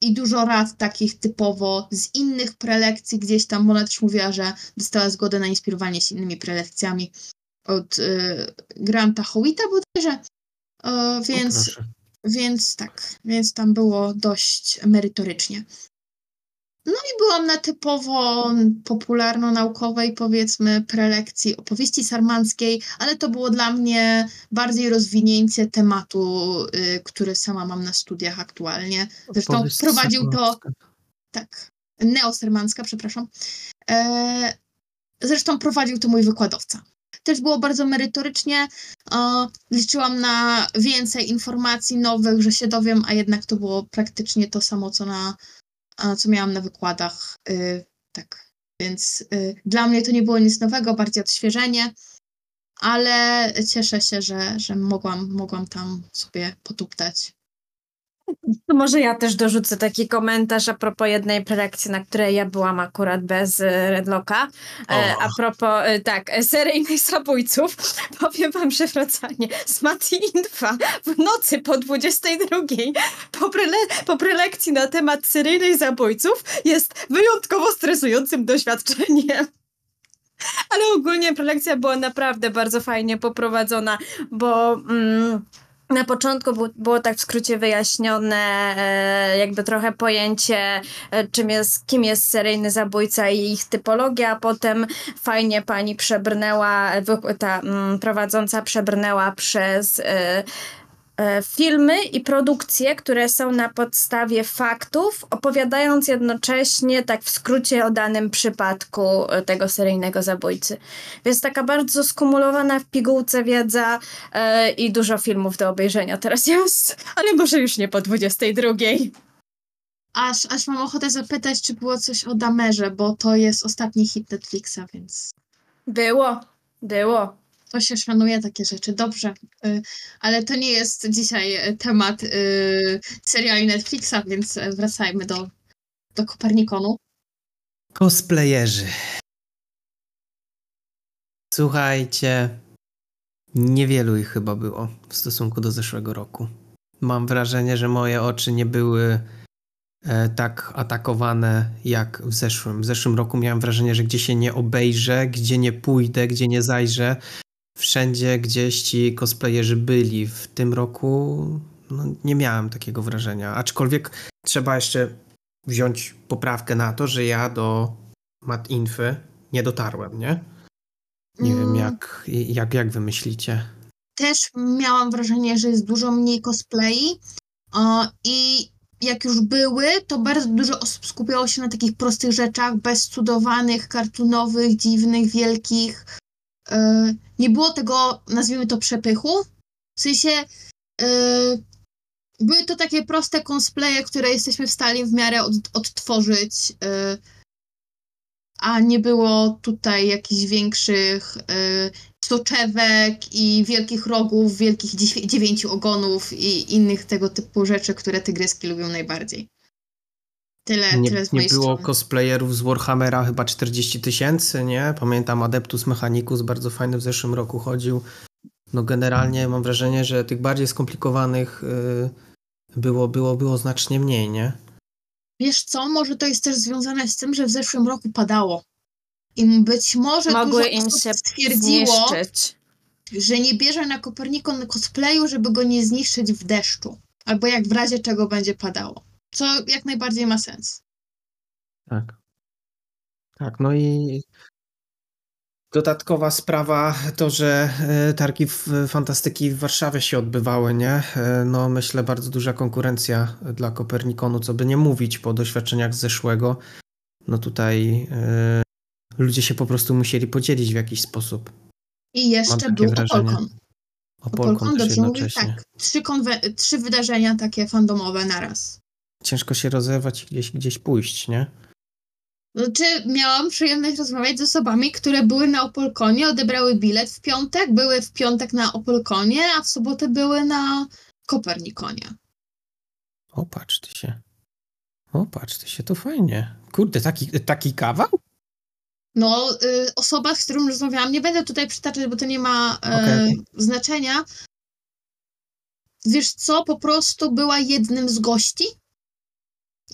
S3: I dużo rad takich typowo z innych prelekcji gdzieś tam, ona też mówiła, że dostała zgodę na inspirowanie się innymi prelekcjami od y, Granta Howita bodajże, y, więc, więc tak, więc tam było dość merytorycznie. No i byłam na typowo popularno-naukowej, powiedzmy, prelekcji opowieści sarmanckiej, ale to było dla mnie bardziej rozwinięcie tematu, y, który sama mam na studiach aktualnie. Zresztą Opowieść prowadził to. Tak, neosermancka, przepraszam. E, zresztą prowadził to mój wykładowca. Też było bardzo merytorycznie. E, liczyłam na więcej informacji nowych, że się dowiem, a jednak to było praktycznie to samo, co na co miałam na wykładach. Y, tak, więc y, dla mnie to nie było nic nowego, bardziej odświeżenie, ale cieszę się, że, że mogłam, mogłam tam sobie potuptać.
S2: To może ja też dorzucę taki komentarz a propos jednej prelekcji, na której ja byłam akurat bez e, Redlocka. E, a propos, e, tak, seryjnych zabójców. <laughs> Powiem wam przewracanie z Mati Infa w nocy po 22 po, prele po prelekcji na temat seryjnych zabójców jest wyjątkowo stresującym doświadczeniem. <laughs> Ale ogólnie prelekcja była naprawdę bardzo fajnie poprowadzona, bo... Mm, na początku było, tak w skrócie wyjaśnione, e, jakby trochę pojęcie, e, czym jest, kim jest seryjny zabójca i ich typologia, potem fajnie pani przebrnęła, ta mm, prowadząca przebrnęła przez E, filmy i produkcje, które są na podstawie faktów, opowiadając jednocześnie tak w skrócie o danym przypadku e, tego seryjnego zabójcy. Więc taka bardzo skumulowana w pigułce wiedza e, i dużo filmów do obejrzenia teraz jest, <laughs> ale może już nie po 22.
S3: Aż, aż mam ochotę zapytać, czy było coś o Damerze, bo to jest ostatni hit Netflixa, więc...
S2: Było, było.
S3: To się szanuje takie rzeczy, dobrze. Y, ale to nie jest dzisiaj temat y, seriali Netflixa, więc wracajmy do, do Kopernikonu.
S1: Cosplayerzy. Słuchajcie, niewielu ich chyba było w stosunku do zeszłego roku. Mam wrażenie, że moje oczy nie były e, tak atakowane jak w zeszłym. W zeszłym roku miałem wrażenie, że gdzie się nie obejrzę, gdzie nie pójdę, gdzie nie zajrzę, wszędzie gdzieś ci cosplayerzy byli. W tym roku no, nie miałem takiego wrażenia. Aczkolwiek trzeba jeszcze wziąć poprawkę na to, że ja do Mat Infy nie dotarłem, nie? Nie mm. wiem, jak, jak, jak wy myślicie?
S3: Też miałam wrażenie, że jest dużo mniej cosplayi i jak już były, to bardzo dużo osób skupiało się na takich prostych rzeczach, bez cudowanych, kartunowych, dziwnych, wielkich. E, nie było tego, nazwijmy to, przepychu. W sensie e, były to takie proste cosplaye, które jesteśmy w stanie w miarę od, odtworzyć, e, a nie było tutaj jakichś większych soczewek i wielkich rogów, wielkich dziewięciu ogonów i innych tego typu rzeczy, które tygryski lubią najbardziej. Tyle,
S1: nie,
S3: tyle z
S1: Nie było
S3: strony.
S1: cosplayerów z Warhammera chyba 40 tysięcy, nie? Pamiętam Adeptus Mechanicus, bardzo fajny w zeszłym roku chodził. No generalnie mam wrażenie, że tych bardziej skomplikowanych yy, było, było, było znacznie mniej, nie?
S3: Wiesz co, może to jest też związane z tym, że w zeszłym roku padało. I być może
S2: Mogły
S3: dużo
S2: im
S3: osób
S2: się
S3: stwierdziło,
S2: zniszczyć.
S3: że nie bierze na Kopernikon cosplayu, żeby go nie zniszczyć w deszczu. Albo jak w razie czego będzie padało. Co jak najbardziej ma sens.
S1: Tak. Tak, no i dodatkowa sprawa to, że e, targi fantastyki w Warszawie się odbywały, nie? E, no myślę bardzo duża konkurencja dla Kopernikonu, co by nie mówić po doświadczeniach z zeszłego. No tutaj e, ludzie się po prostu musieli podzielić w jakiś sposób.
S3: I jeszcze był wrażenie. Opolkon.
S1: Opolkon, Opolkon dobrze mówię,
S3: tak. Trzy, trzy wydarzenia takie fandomowe naraz.
S1: Ciężko się rozerwać i gdzieś, gdzieś pójść, nie?
S3: Znaczy, miałam przyjemność rozmawiać z osobami, które były na Opolkonie, odebrały bilet w piątek, były w piątek na Opolkonie, a w sobotę były na Kopernikonie.
S1: Opatrz ty się. Opatrz ty się, to fajnie. Kurde, taki, taki kawał?
S3: No, y, osoba, z którą rozmawiałam, nie będę tutaj przytaczać, bo to nie ma y, okay. znaczenia. Wiesz co, po prostu była jednym z gości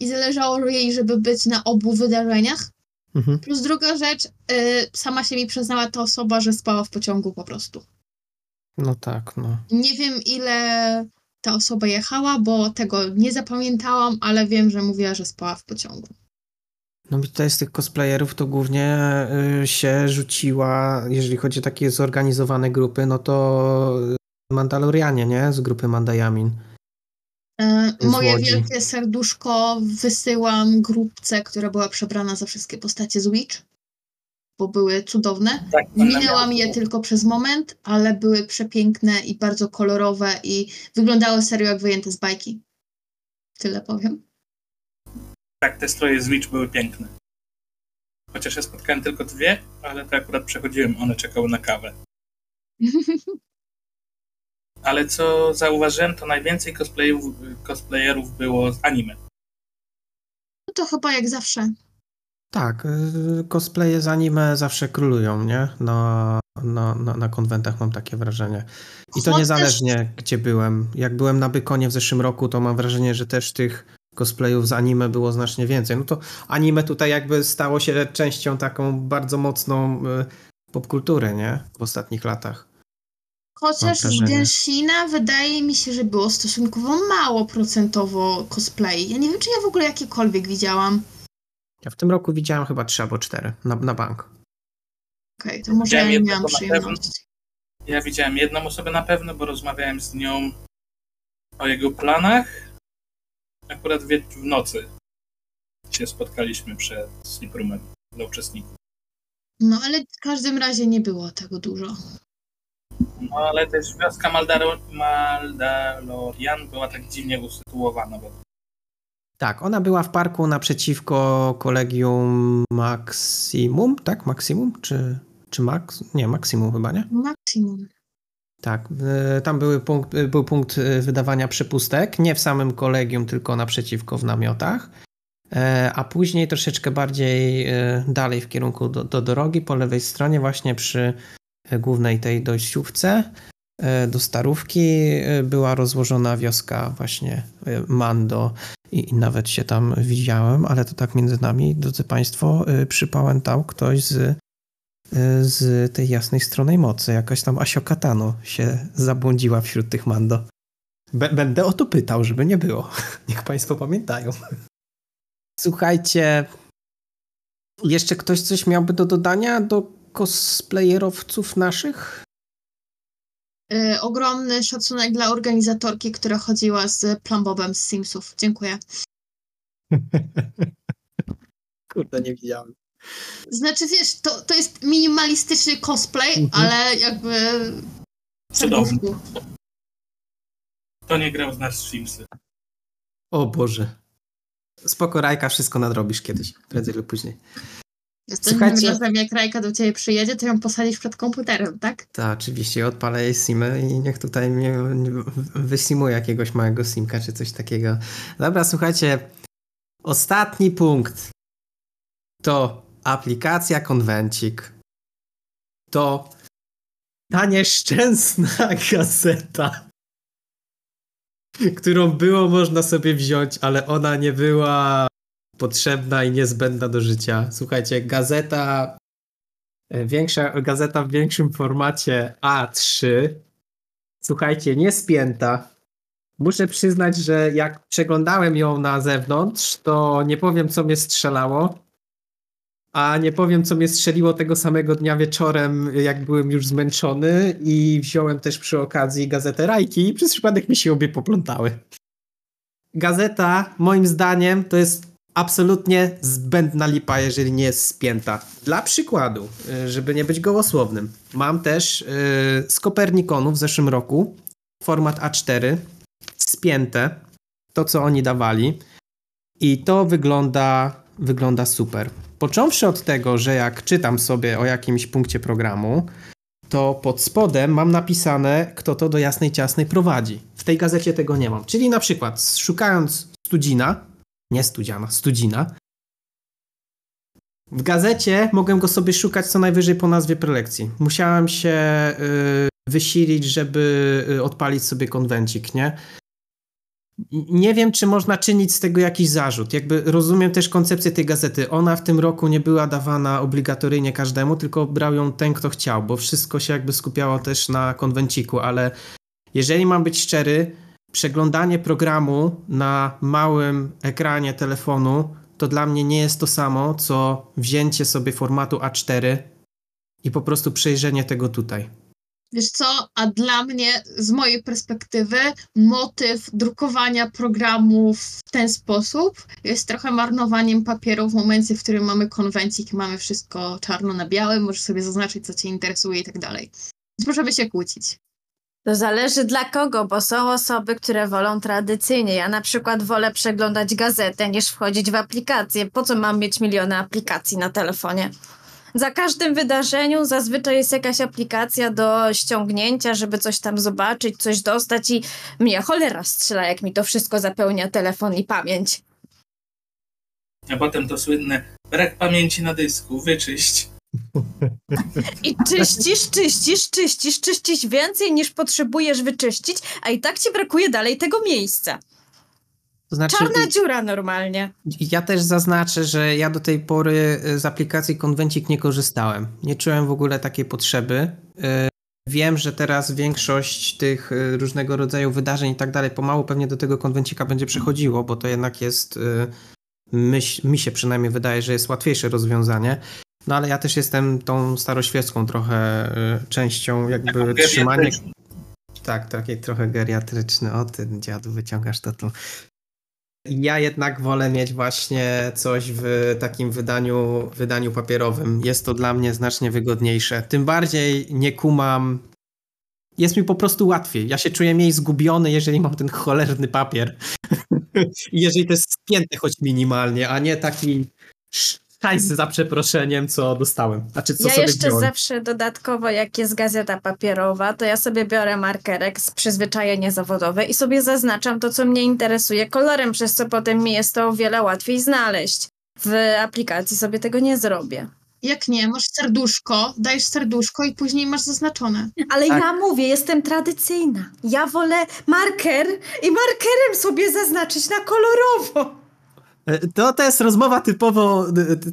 S3: i zależało jej, żeby być na obu wydarzeniach. Mhm. Plus druga rzecz, y, sama się mi przyznała ta osoba, że spała w pociągu po prostu.
S1: No tak, no.
S3: Nie wiem, ile ta osoba jechała, bo tego nie zapamiętałam, ale wiem, że mówiła, że spała w pociągu.
S1: No i tutaj z tych cosplayerów to głównie y, się rzuciła, jeżeli chodzi o takie zorganizowane grupy, no to Mandalorianie, nie? Z grupy Mandajamin.
S3: E, moje wielkie serduszko wysyłam grupce, która była przebrana za wszystkie postacie z Witch, bo były cudowne. Tak, Minęłam je tylko przez moment, ale były przepiękne i bardzo kolorowe i wyglądały serio jak wyjęte z bajki. Tyle powiem.
S4: Tak, te stroje z Witch były piękne. Chociaż ja spotkałem tylko dwie, ale to akurat przechodziłem, one czekały na kawę. <laughs> ale co zauważyłem, to najwięcej cosplayerów, cosplayerów było z anime.
S3: No to chyba jak zawsze.
S1: Tak, y, cosplaye z anime zawsze królują, nie? Na, na, na, na konwentach mam takie wrażenie. I to niezależnie gdzie byłem. Jak byłem na Bykonie w zeszłym roku, to mam wrażenie, że też tych cosplayów z anime było znacznie więcej. No to anime tutaj jakby stało się częścią taką bardzo mocną y, popkultury, nie? W ostatnich latach.
S3: Chociaż z Genshina wydaje mi się, że było stosunkowo mało procentowo cosplay. Ja nie wiem, czy ja w ogóle jakiekolwiek widziałam.
S1: Ja w tym roku widziałam chyba trzy albo cztery na, na bank.
S3: Okej, okay, to może ja nie miałam przyjemności.
S4: Ja widziałem jedną osobę na pewno, bo rozmawiałem z nią o jego planach. Akurat w nocy się spotkaliśmy przed Sleep Roomem dla uczestników.
S3: No ale w każdym razie nie było tego dużo.
S4: No ale też wioska Maldalorian była tak dziwnie usytuowana. Bo...
S1: Tak, ona była w parku naprzeciwko kolegium Maximum, tak? Maximum? Czy, czy max? Nie, maksimum chyba, nie?
S3: Maksimum.
S1: Tak, tam były punkt, był punkt y, wydawania przepustek, nie w samym kolegium, tylko naprzeciwko w namiotach. E, a później troszeczkę bardziej dalej w kierunku do, do drogi, po lewej stronie, właśnie przy głównej tej dojściówce do Starówki była rozłożona wioska właśnie Mando i, i, nawet się tam widziałem, ale to tak między nami, drodzy Państwo, przypałętał ktoś z z tej jasnej strony mocy. Jakaś tam Asiokatano się zabłądziła wśród tych Mando. będę o to pytał, żeby nie było. <laughs> Niech Państwo pamiętają. Słuchajcie, jeszcze ktoś coś miałby do dodania do cosplayerowców naszych?
S3: Yy, ogromny szacunek dla organizatorki, która chodziła z Plumbobem z Simsów. Dziękuję. <laughs>
S1: Kurde, nie widziałem.
S3: Znaczy, wiesz, to, to jest minimalistyczny cosplay, mhm. ale jakby...
S4: Cudowny. To nie grał z nas Simsy.
S1: O Boże. Spoko, Rajka, wszystko nadrobisz kiedyś, prędzej lub później.
S3: Słuchajcie, razem jak Rajka do ciebie przyjedzie, to ją posadzisz przed komputerem, tak?
S1: Tak, oczywiście. Odpalę jej simę i niech tutaj mnie wysimuje jakiegoś małego simka czy coś takiego. Dobra, słuchajcie. Ostatni punkt to aplikacja Konwencik to ta nieszczęsna <laughs> gazeta, którą było można sobie wziąć, ale ona nie była potrzebna i niezbędna do życia. Słuchajcie, gazeta, e, większa gazeta w większym formacie A3. Słuchajcie, nie spięta. Muszę przyznać, że jak przeglądałem ją na zewnątrz, to nie powiem, co mnie strzelało a nie powiem, co mnie strzeliło tego samego dnia wieczorem, jak byłem już zmęczony i wziąłem też przy okazji gazetę Rajki i przez przypadek mi się obie poplątały. Gazeta, moim zdaniem, to jest absolutnie zbędna lipa, jeżeli nie jest spięta. Dla przykładu, y, żeby nie być gołosłownym, mam też yy, z Kopernikonu w zeszłym roku format A4 spięte, to co oni dawali i to wygląda, wygląda super. Począwszy od tego, że jak czytam sobie o jakimś punkcie programu, to pod spodem mam napisane, kto to do jasnej ciasnej prowadzi. W tej gazecie tego nie mam. Czyli na przykład szukając Studzina, nie Studziana, Studzina, w gazecie mogłem go sobie szukać co najwyżej po nazwie prelekcji. Musiałem się y, wysilić, żeby y, odpalić sobie konwencik, nie? Nie wiem, czy można czynić z tego jakiś zarzut. Jakby rozumiem też koncepcję tej gazety. Ona w tym roku nie była dawana obligatoryjnie każdemu, tylko brał ją ten, kto chciał, bo wszystko się jakby skupiało też na konwenciku, ale jeżeli mam być szczery, przeglądanie programu na małym ekranie telefonu to dla mnie nie jest to samo, co wzięcie sobie formatu A4 i po prostu przejrzenie tego tutaj.
S3: Wiesz co, a dla mnie, z mojej perspektywy, motyw drukowania programów w ten sposób jest trochę marnowaniem papieru w momencie, w którym mamy konwencik i mamy wszystko czarno na białym, możesz sobie zaznaczyć, co cię interesuje i tak dalej. Więc możemy się kłócić.
S2: To zależy dla kogo, bo są osoby, które wolą tradycyjnie. Ja na przykład wolę przeglądać gazetę niż wchodzić w aplikacje. Po co mam mieć miliony aplikacji na telefonie? za każdym wydarzeniu zazwyczaj jest jakaś aplikacja do ściągnięcia, żeby coś tam zobaczyć, coś dostać i mnie cholera strzela, jak mi to wszystko zapełnia telefon i pamięć.
S4: A potem to słynne brak pamięci na dysku, wyczyść.
S2: I czyścisz, czyścisz, czyścisz, czyścisz więcej niż potrzebujesz wyczyścić, a i tak ci brakuje dalej tego miejsca. To znaczy, Czarna dziura normalnie.
S1: Ja też zaznaczę, że ja do tej pory y, z aplikacji Konwencik nie korzystałem. Nie czułem w ogóle takiej potrzeby. Y, wiem, że teraz większość tych y, różnego rodzaju wydarzeń i tak dalej pomału pewnie do tego konwencika będzie przechodziło, bo to jednak jest, myśl, mi się przynajmniej wydaje, że jest łatwiejsze rozwiązanie. No ale ja też jestem tą staroświecką trochę częścią jakby trzymania. Tak, takie trochę geriatryczny. O ty dziadu, wyciągasz to tu. Ja jednak wolę mieć właśnie coś w takim wydaniu, wydaniu papierowym. Jest to dla mnie znacznie wygodniejsze. Tym bardziej nie kumam. Jest mi po prostu łatwiej. Ja się czuję mniej zgubiony, jeżeli mam ten cholerny papier. <laughs> I jeżeli to jest spięte choć minimalnie, a nie taki hajs za przeproszeniem, co dostałem. Znaczy, co
S2: ja
S1: sobie
S2: jeszcze
S1: wziąłem.
S2: zawsze dodatkowo, jak jest gazeta papierowa, to ja sobie biorę markerek z przyzwyczajenie zawodowe i sobie zaznaczam to, co mnie interesuje kolorem, przez co potem mi jest to o wiele łatwiej znaleźć. W aplikacji sobie tego nie zrobię.
S3: Jak nie, masz serduszko, dajesz serduszko i później masz zaznaczone.
S2: Ale
S1: Tak.
S2: ja mówię, jestem tradycyjna. Ja wolę marker i markerem sobie zaznaczyć na kolorowo.
S1: E, To, to jest rozmowa typowo,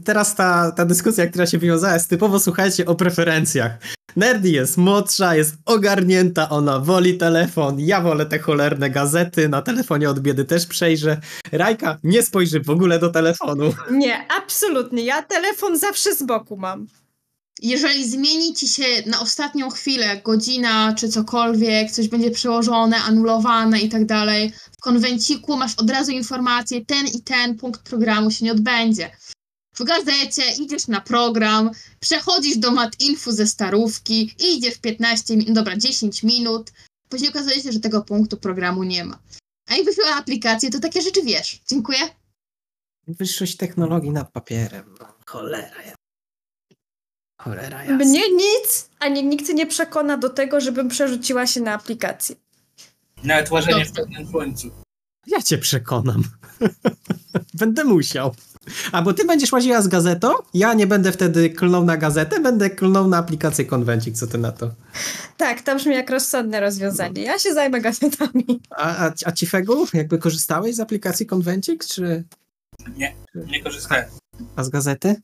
S1: teraz ta, ta dyskusja, która się wywiązała, jest typowo, słuchajcie, o preferencjach. Nerdy jest młodsza, jest ogarnięta, ona woli telefon, ja wolę te cholerne gazety, na telefonie od biedy też przejrzę. Rajka nie spojrzy w ogóle do telefonu.
S2: Nie, absolutnie. Ja telefon zawsze z boku mam.
S3: Jeżeli zmieni ci się na ostatnią chwilę godzina czy cokolwiek, coś będzie przełożone, anulowane i tak dalej, w konwenciku masz od razu informację, ten i ten punkt programu się nie odbędzie. W gazecie idziesz na program, przechodzisz do matinfu ze starówki, idziesz 15 minut, dobra, 10 minut, później okazuje się, że tego punktu programu nie ma. A jak wyświetla aplikację, to takie rzeczy wiesz. Dziękuję.
S1: Wyższość technologii nad papierem. Cholera jest. Cholera jest.
S2: Mnie nic, ani nikt nie przekona do tego, żebym przerzuciła się na aplikację.
S4: Nawet łażenie w
S3: Dobrze.
S4: pewnym słońcu.
S1: Ja cię przekonam. <laughs> będę musiał. A bo ty będziesz łaziła z gazetą, ja nie będę wtedy klnął na gazetę, będę klnął na aplikację konwencik, co ty na to?
S2: Tak, to brzmi jak rozsądne rozwiązanie. Ja się zajmę gazetami.
S1: A, a, a Cifegu, jakby korzystałeś z aplikacji konwencik, czy
S4: Nie korzystałem.
S1: a z gazety?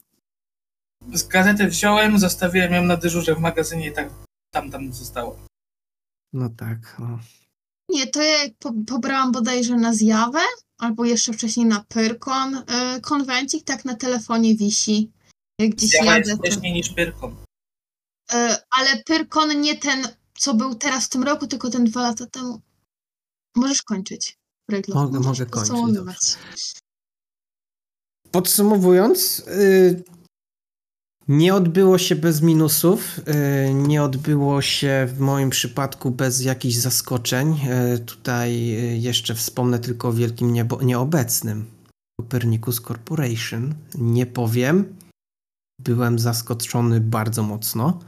S4: Z gazety wziąłem, zostawiłem ją na dyżurze w magazynie i tak tam tam zostało.
S1: No tak. No.
S3: Nie, to ja po, pobrałam bodajże na zjawę, albo jeszcze wcześniej na Pyrkon. Yy, konwencik tak na telefonie wisi. Jak gdzieś
S4: jest
S3: jadę. To,
S4: wcześniej niż Pyrkom.
S3: yy, ale Pyrkon nie ten, co był teraz w tym roku, tylko ten dwa lata temu. Możesz kończyć. Reglo.
S1: Mogę- mogę kończyć. Podsumowując, y, nie odbyło się bez minusów, y, nie odbyło się w moim przypadku bez jakichś zaskoczeń. Y, tutaj y, jeszcze wspomnę tylko o wielkim niebo- nieobecnym Copernicus Corporation. Nie powiem, byłem zaskoczony bardzo mocno.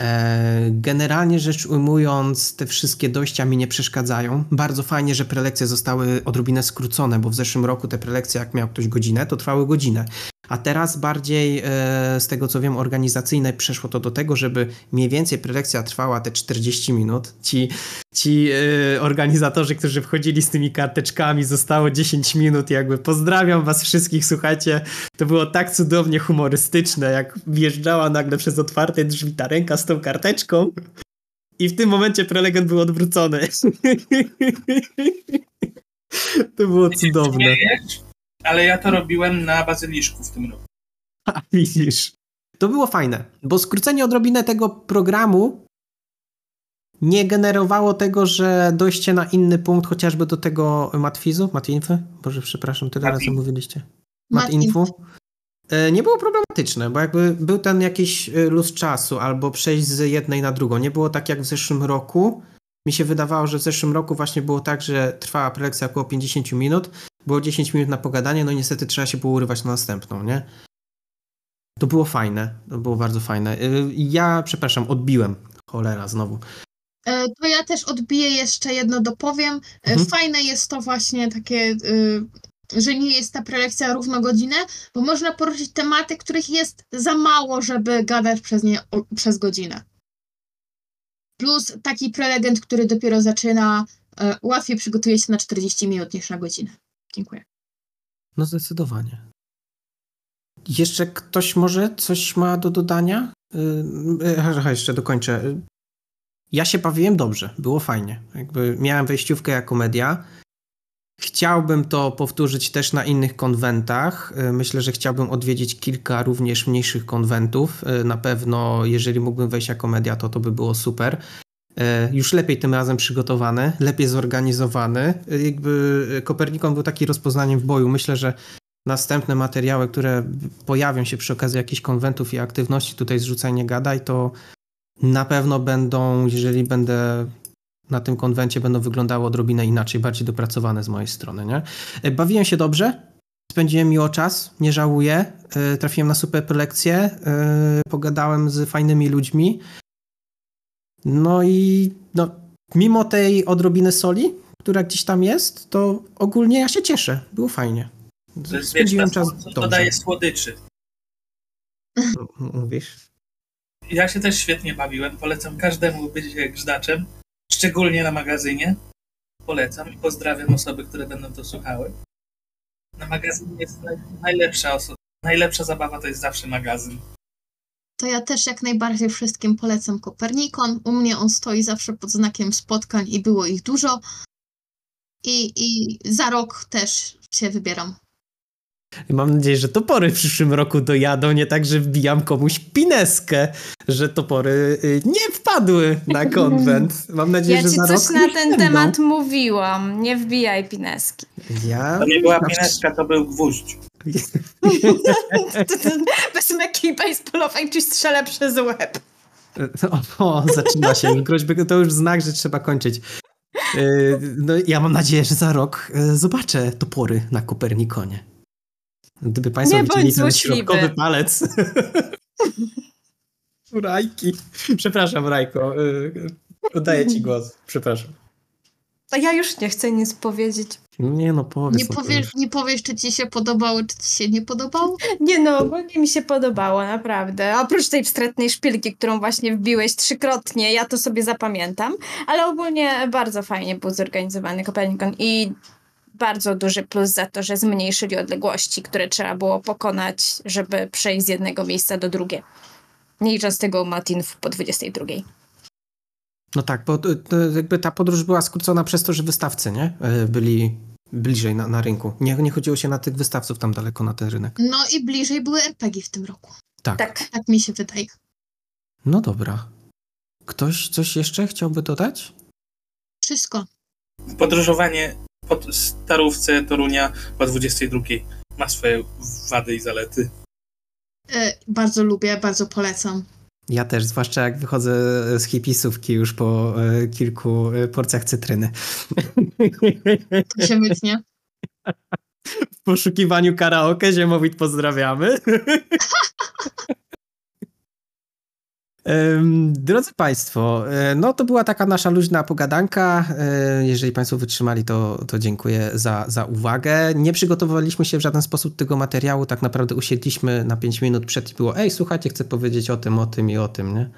S1: E, Generalnie rzecz ujmując, te wszystkie dojścia mi nie przeszkadzają. Bardzo fajnie, że prelekcje zostały odrobinę skrócone, bo w zeszłym roku te prelekcje, jak miał ktoś godzinę, to trwały godzinę. A teraz bardziej, e, z tego co wiem, organizacyjne przeszło to do tego, żeby mniej więcej prelekcja trwała te 40 minut. Ci, ci e, organizatorzy, którzy wchodzili z tymi karteczkami, zostało 10 minut. Jakby pozdrawiam was wszystkich, słuchajcie, to było tak cudownie humorystyczne, jak wjeżdżała nagle przez otwarte drzwi ta ręka z tą karteczką i w tym momencie prelegent był odwrócony. <laughs> to było cudowne.
S4: Ale ja to robiłem na bazyliszku w tym roku. <laughs>
S1: A widzisz. To było fajne, bo skrócenie odrobinę tego programu nie generowało tego, że dojście na inny punkt, chociażby do tego matwizu, matinfy, boże przepraszam, tyle razy mówiliście.
S3: Matinf.
S1: Matinfu. E, Nie było problematyczne, bo jakby był ten jakiś e, luz czasu albo przejść z jednej na drugą. Nie było tak jak w zeszłym roku. Mi się wydawało, że w zeszłym roku właśnie było tak, że trwała prelekcja około 50 minut, było 10 minut na pogadanie, no i niestety trzeba się było urywać na następną, nie? To było fajne, to było bardzo fajne. Y, Ja, przepraszam, odbiłem. Cholera, znowu.
S3: E, To ja też odbiję jeszcze jedno dopowiem. E,
S1: Mhm.
S3: Fajne jest to właśnie takie, y, że nie jest ta prelekcja równogodzinna, bo można poruszyć tematy, których jest za mało, żeby gadać przez nie przez godzinę. Plus taki prelegent, który dopiero zaczyna, e, łatwiej przygotuje się na 40 minut niż na godzinę. Dziękuję.
S1: No zdecydowanie. Jeszcze ktoś może coś ma do dodania? Yy, jeszcze dokończę. Ja się bawiłem dobrze, było fajnie. Jakby miałem wejściówkę jako media. Chciałbym to powtórzyć też na innych konwentach. Y, Myślę, że chciałbym odwiedzić kilka również mniejszych konwentów. Y, Na pewno, jeżeli mógłbym wejść jako media, to to by było super. Y, Już lepiej tym razem przygotowany, lepiej zorganizowany. Y, Jakby Kopernikon był taki rozpoznaniem w boju. Myślę, że następne materiały, które pojawią się przy okazji jakichś konwentów i aktywności tutaj zrzucaj nie gadaj, to na pewno będą, jeżeli będę na tym konwencie, będą wyglądały odrobinę inaczej, bardziej dopracowane z mojej strony, nie? E, Bawiłem się dobrze. spędziłem miło czas, nie żałuję. Trafiłem na super prelekcję, y, pogadałem z fajnymi ludźmi. No i no, mimo tej odrobiny soli, która gdzieś tam jest, to ogólnie ja się cieszę. Było fajnie.
S4: To
S1: Spędziłem czas dobrze.
S4: dodaje słodyczy. <laughs>
S1: Mówisz?
S4: Ja się też świetnie bawiłem. Polecam każdemu być grzdaczem, szczególnie na magazynie. Polecam i pozdrawiam osoby, które będą to słuchały. Na magazynie jest naj, najlepsza, oso- najlepsza zabawa to jest zawsze magazyn.
S3: To ja też jak najbardziej wszystkim polecam Kopernikon. U mnie on stoi zawsze pod znakiem spotkań i było ich dużo. I, i za rok też się wybieram.
S1: I mam nadzieję, że topory w przyszłym roku dojadą, nie tak, że wbijam komuś pineskę, że topory y, nie wpadły na <laughs> konwent. Mam nadzieję,
S2: Ja
S1: że
S2: ci
S1: za
S2: coś
S1: rok
S2: na
S1: już
S2: ten
S1: będą.
S2: temat mówiłam. Nie wbijaj pineski.
S1: Ja...
S4: To nie była pineska, to był gwóźdź. <laughs>
S2: Bez meki baseballowej ci strzelę przez łeb. <laughs>
S1: O, o, zaczyna się. Groźby to już znak, że trzeba kończyć. Y, No, ja mam nadzieję, że za rok y, zobaczę topory na Kopernikonie. Gdyby Państwo
S2: Nie
S1: widzieli ten
S2: złośliwy.
S1: środkowy palec. <laughs> Rajki. Przepraszam, Rajko. y, Oddaję Ci głos. Przepraszam.
S2: A ja już nie chcę nic powiedzieć.
S1: Nie no, powiedz.
S3: Nie
S1: już.
S3: nie powiesz, czy ci się podobało, czy ci się nie podobało?
S2: Nie no, ogólnie mi się podobało, naprawdę. Oprócz tej wstrętnej szpilki, którą właśnie wbiłeś trzykrotnie, ja to sobie zapamiętam, ale ogólnie bardzo fajnie był zorganizowany Kopernikon i bardzo duży plus za to, że zmniejszyli odległości, które trzeba było pokonać, żeby przejść z jednego miejsca do drugiego. Nie licząc tego Matinów po 22.
S1: No tak, bo jakby ta podróż była skrócona przez to, że wystawcy, nie? Y, Byli bliżej na, na rynku. Nie, nie chodziło się na tych wystawców tam daleko na ten rynek.
S3: No i bliżej były RPG w tym roku.
S1: Tak.
S2: Tak.
S3: Tak mi się wydaje.
S1: No dobra. Ktoś coś jeszcze chciałby dodać?
S3: Wszystko.
S4: Podróżowanie po starówce Torunia po 22 ma swoje wady i zalety.
S3: E, bardzo lubię, bardzo polecam.
S1: Ja też, zwłaszcza jak wychodzę z hipisówki już po e, kilku e, porcjach cytryny.
S3: To się wytnie.
S1: w poszukiwaniu karaoke Ziemowit pozdrawiamy. <laughs> Drodzy Państwo, e, no to była taka nasza luźna pogadanka. E, Jeżeli Państwo wytrzymali, to, to dziękuję za, za uwagę. Nie przygotowaliśmy się w żaden sposób tego materiału. Tak naprawdę usiedliśmy na 5 minut przed i było ej, słuchajcie, chcę powiedzieć o tym, o tym i o tym, nie?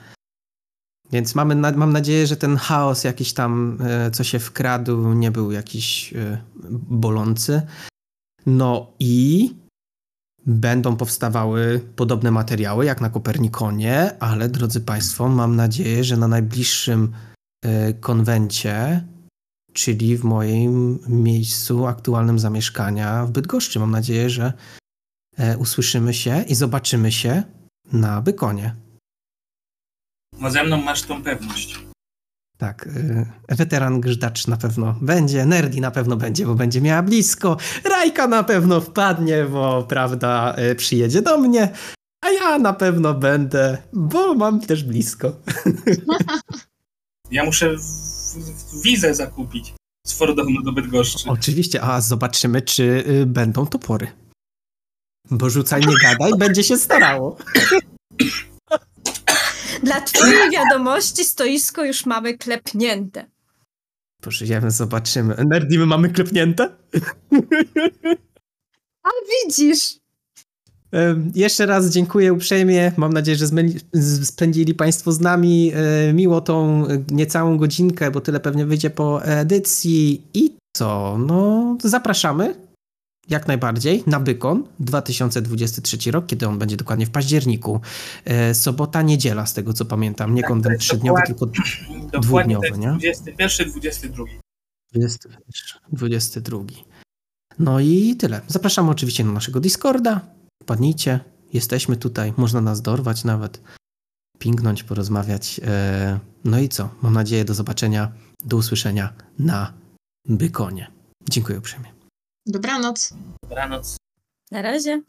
S1: Więc mamy, mam nadzieję, że ten chaos jakiś tam, e, co się wkradł, nie był jakiś bolący. No i będą powstawały podobne materiały jak na Kopernikonie, ale drodzy Państwo, mam nadzieję, że na najbliższym e, konwencie, czyli w moim miejscu aktualnym zamieszkania w Bydgoszczy, mam nadzieję, że e, usłyszymy się i zobaczymy się na Bykonie.
S4: No ze mną masz tą pewność.
S1: Tak, y, weteran grzdacz na pewno będzie, Nerdi na pewno będzie, bo będzie miała blisko, Rajka na pewno wpadnie, bo prawda, y, przyjedzie do mnie, a ja na pewno będę, bo mam też blisko. <laughs>
S4: Ja muszę wizę zakupić z Fordonu do Bydgoszczy.
S1: Oczywiście, a zobaczymy, czy y, będą topory. Bo rzucaj, nie gadaj, będzie się starało. <laughs>
S2: Dla twojej wiadomości stoisko już mamy klepnięte.
S1: Pożyjemy, zobaczymy. Nerdi, my mamy klepnięte? <laughs>
S2: A widzisz!
S1: Jeszcze raz dziękuję uprzejmie. Mam nadzieję, że spędzili Państwo z nami e, miło tą e, niecałą godzinkę, bo tyle pewnie wyjdzie po edycji. I co? No, zapraszamy jak najbardziej na Bykon 2023 rok, kiedy on będzie dokładnie w październiku. E, Sobota, niedziela, z tego co pamiętam. Nie
S4: Tak,
S1: konwent trzydniowy, tylko dwudniowy, nie?
S4: 21, 22.
S1: 21, 22. No i tyle. Zapraszamy oczywiście na naszego Discorda. Wpadnijcie, jesteśmy tutaj, można nas dorwać nawet, pingnąć, porozmawiać. E, No i co? Mam nadzieję do zobaczenia, do usłyszenia na Bykonie. Dziękuję uprzejmie.
S3: Dobranoc.
S4: Dobranoc.
S2: Na razie.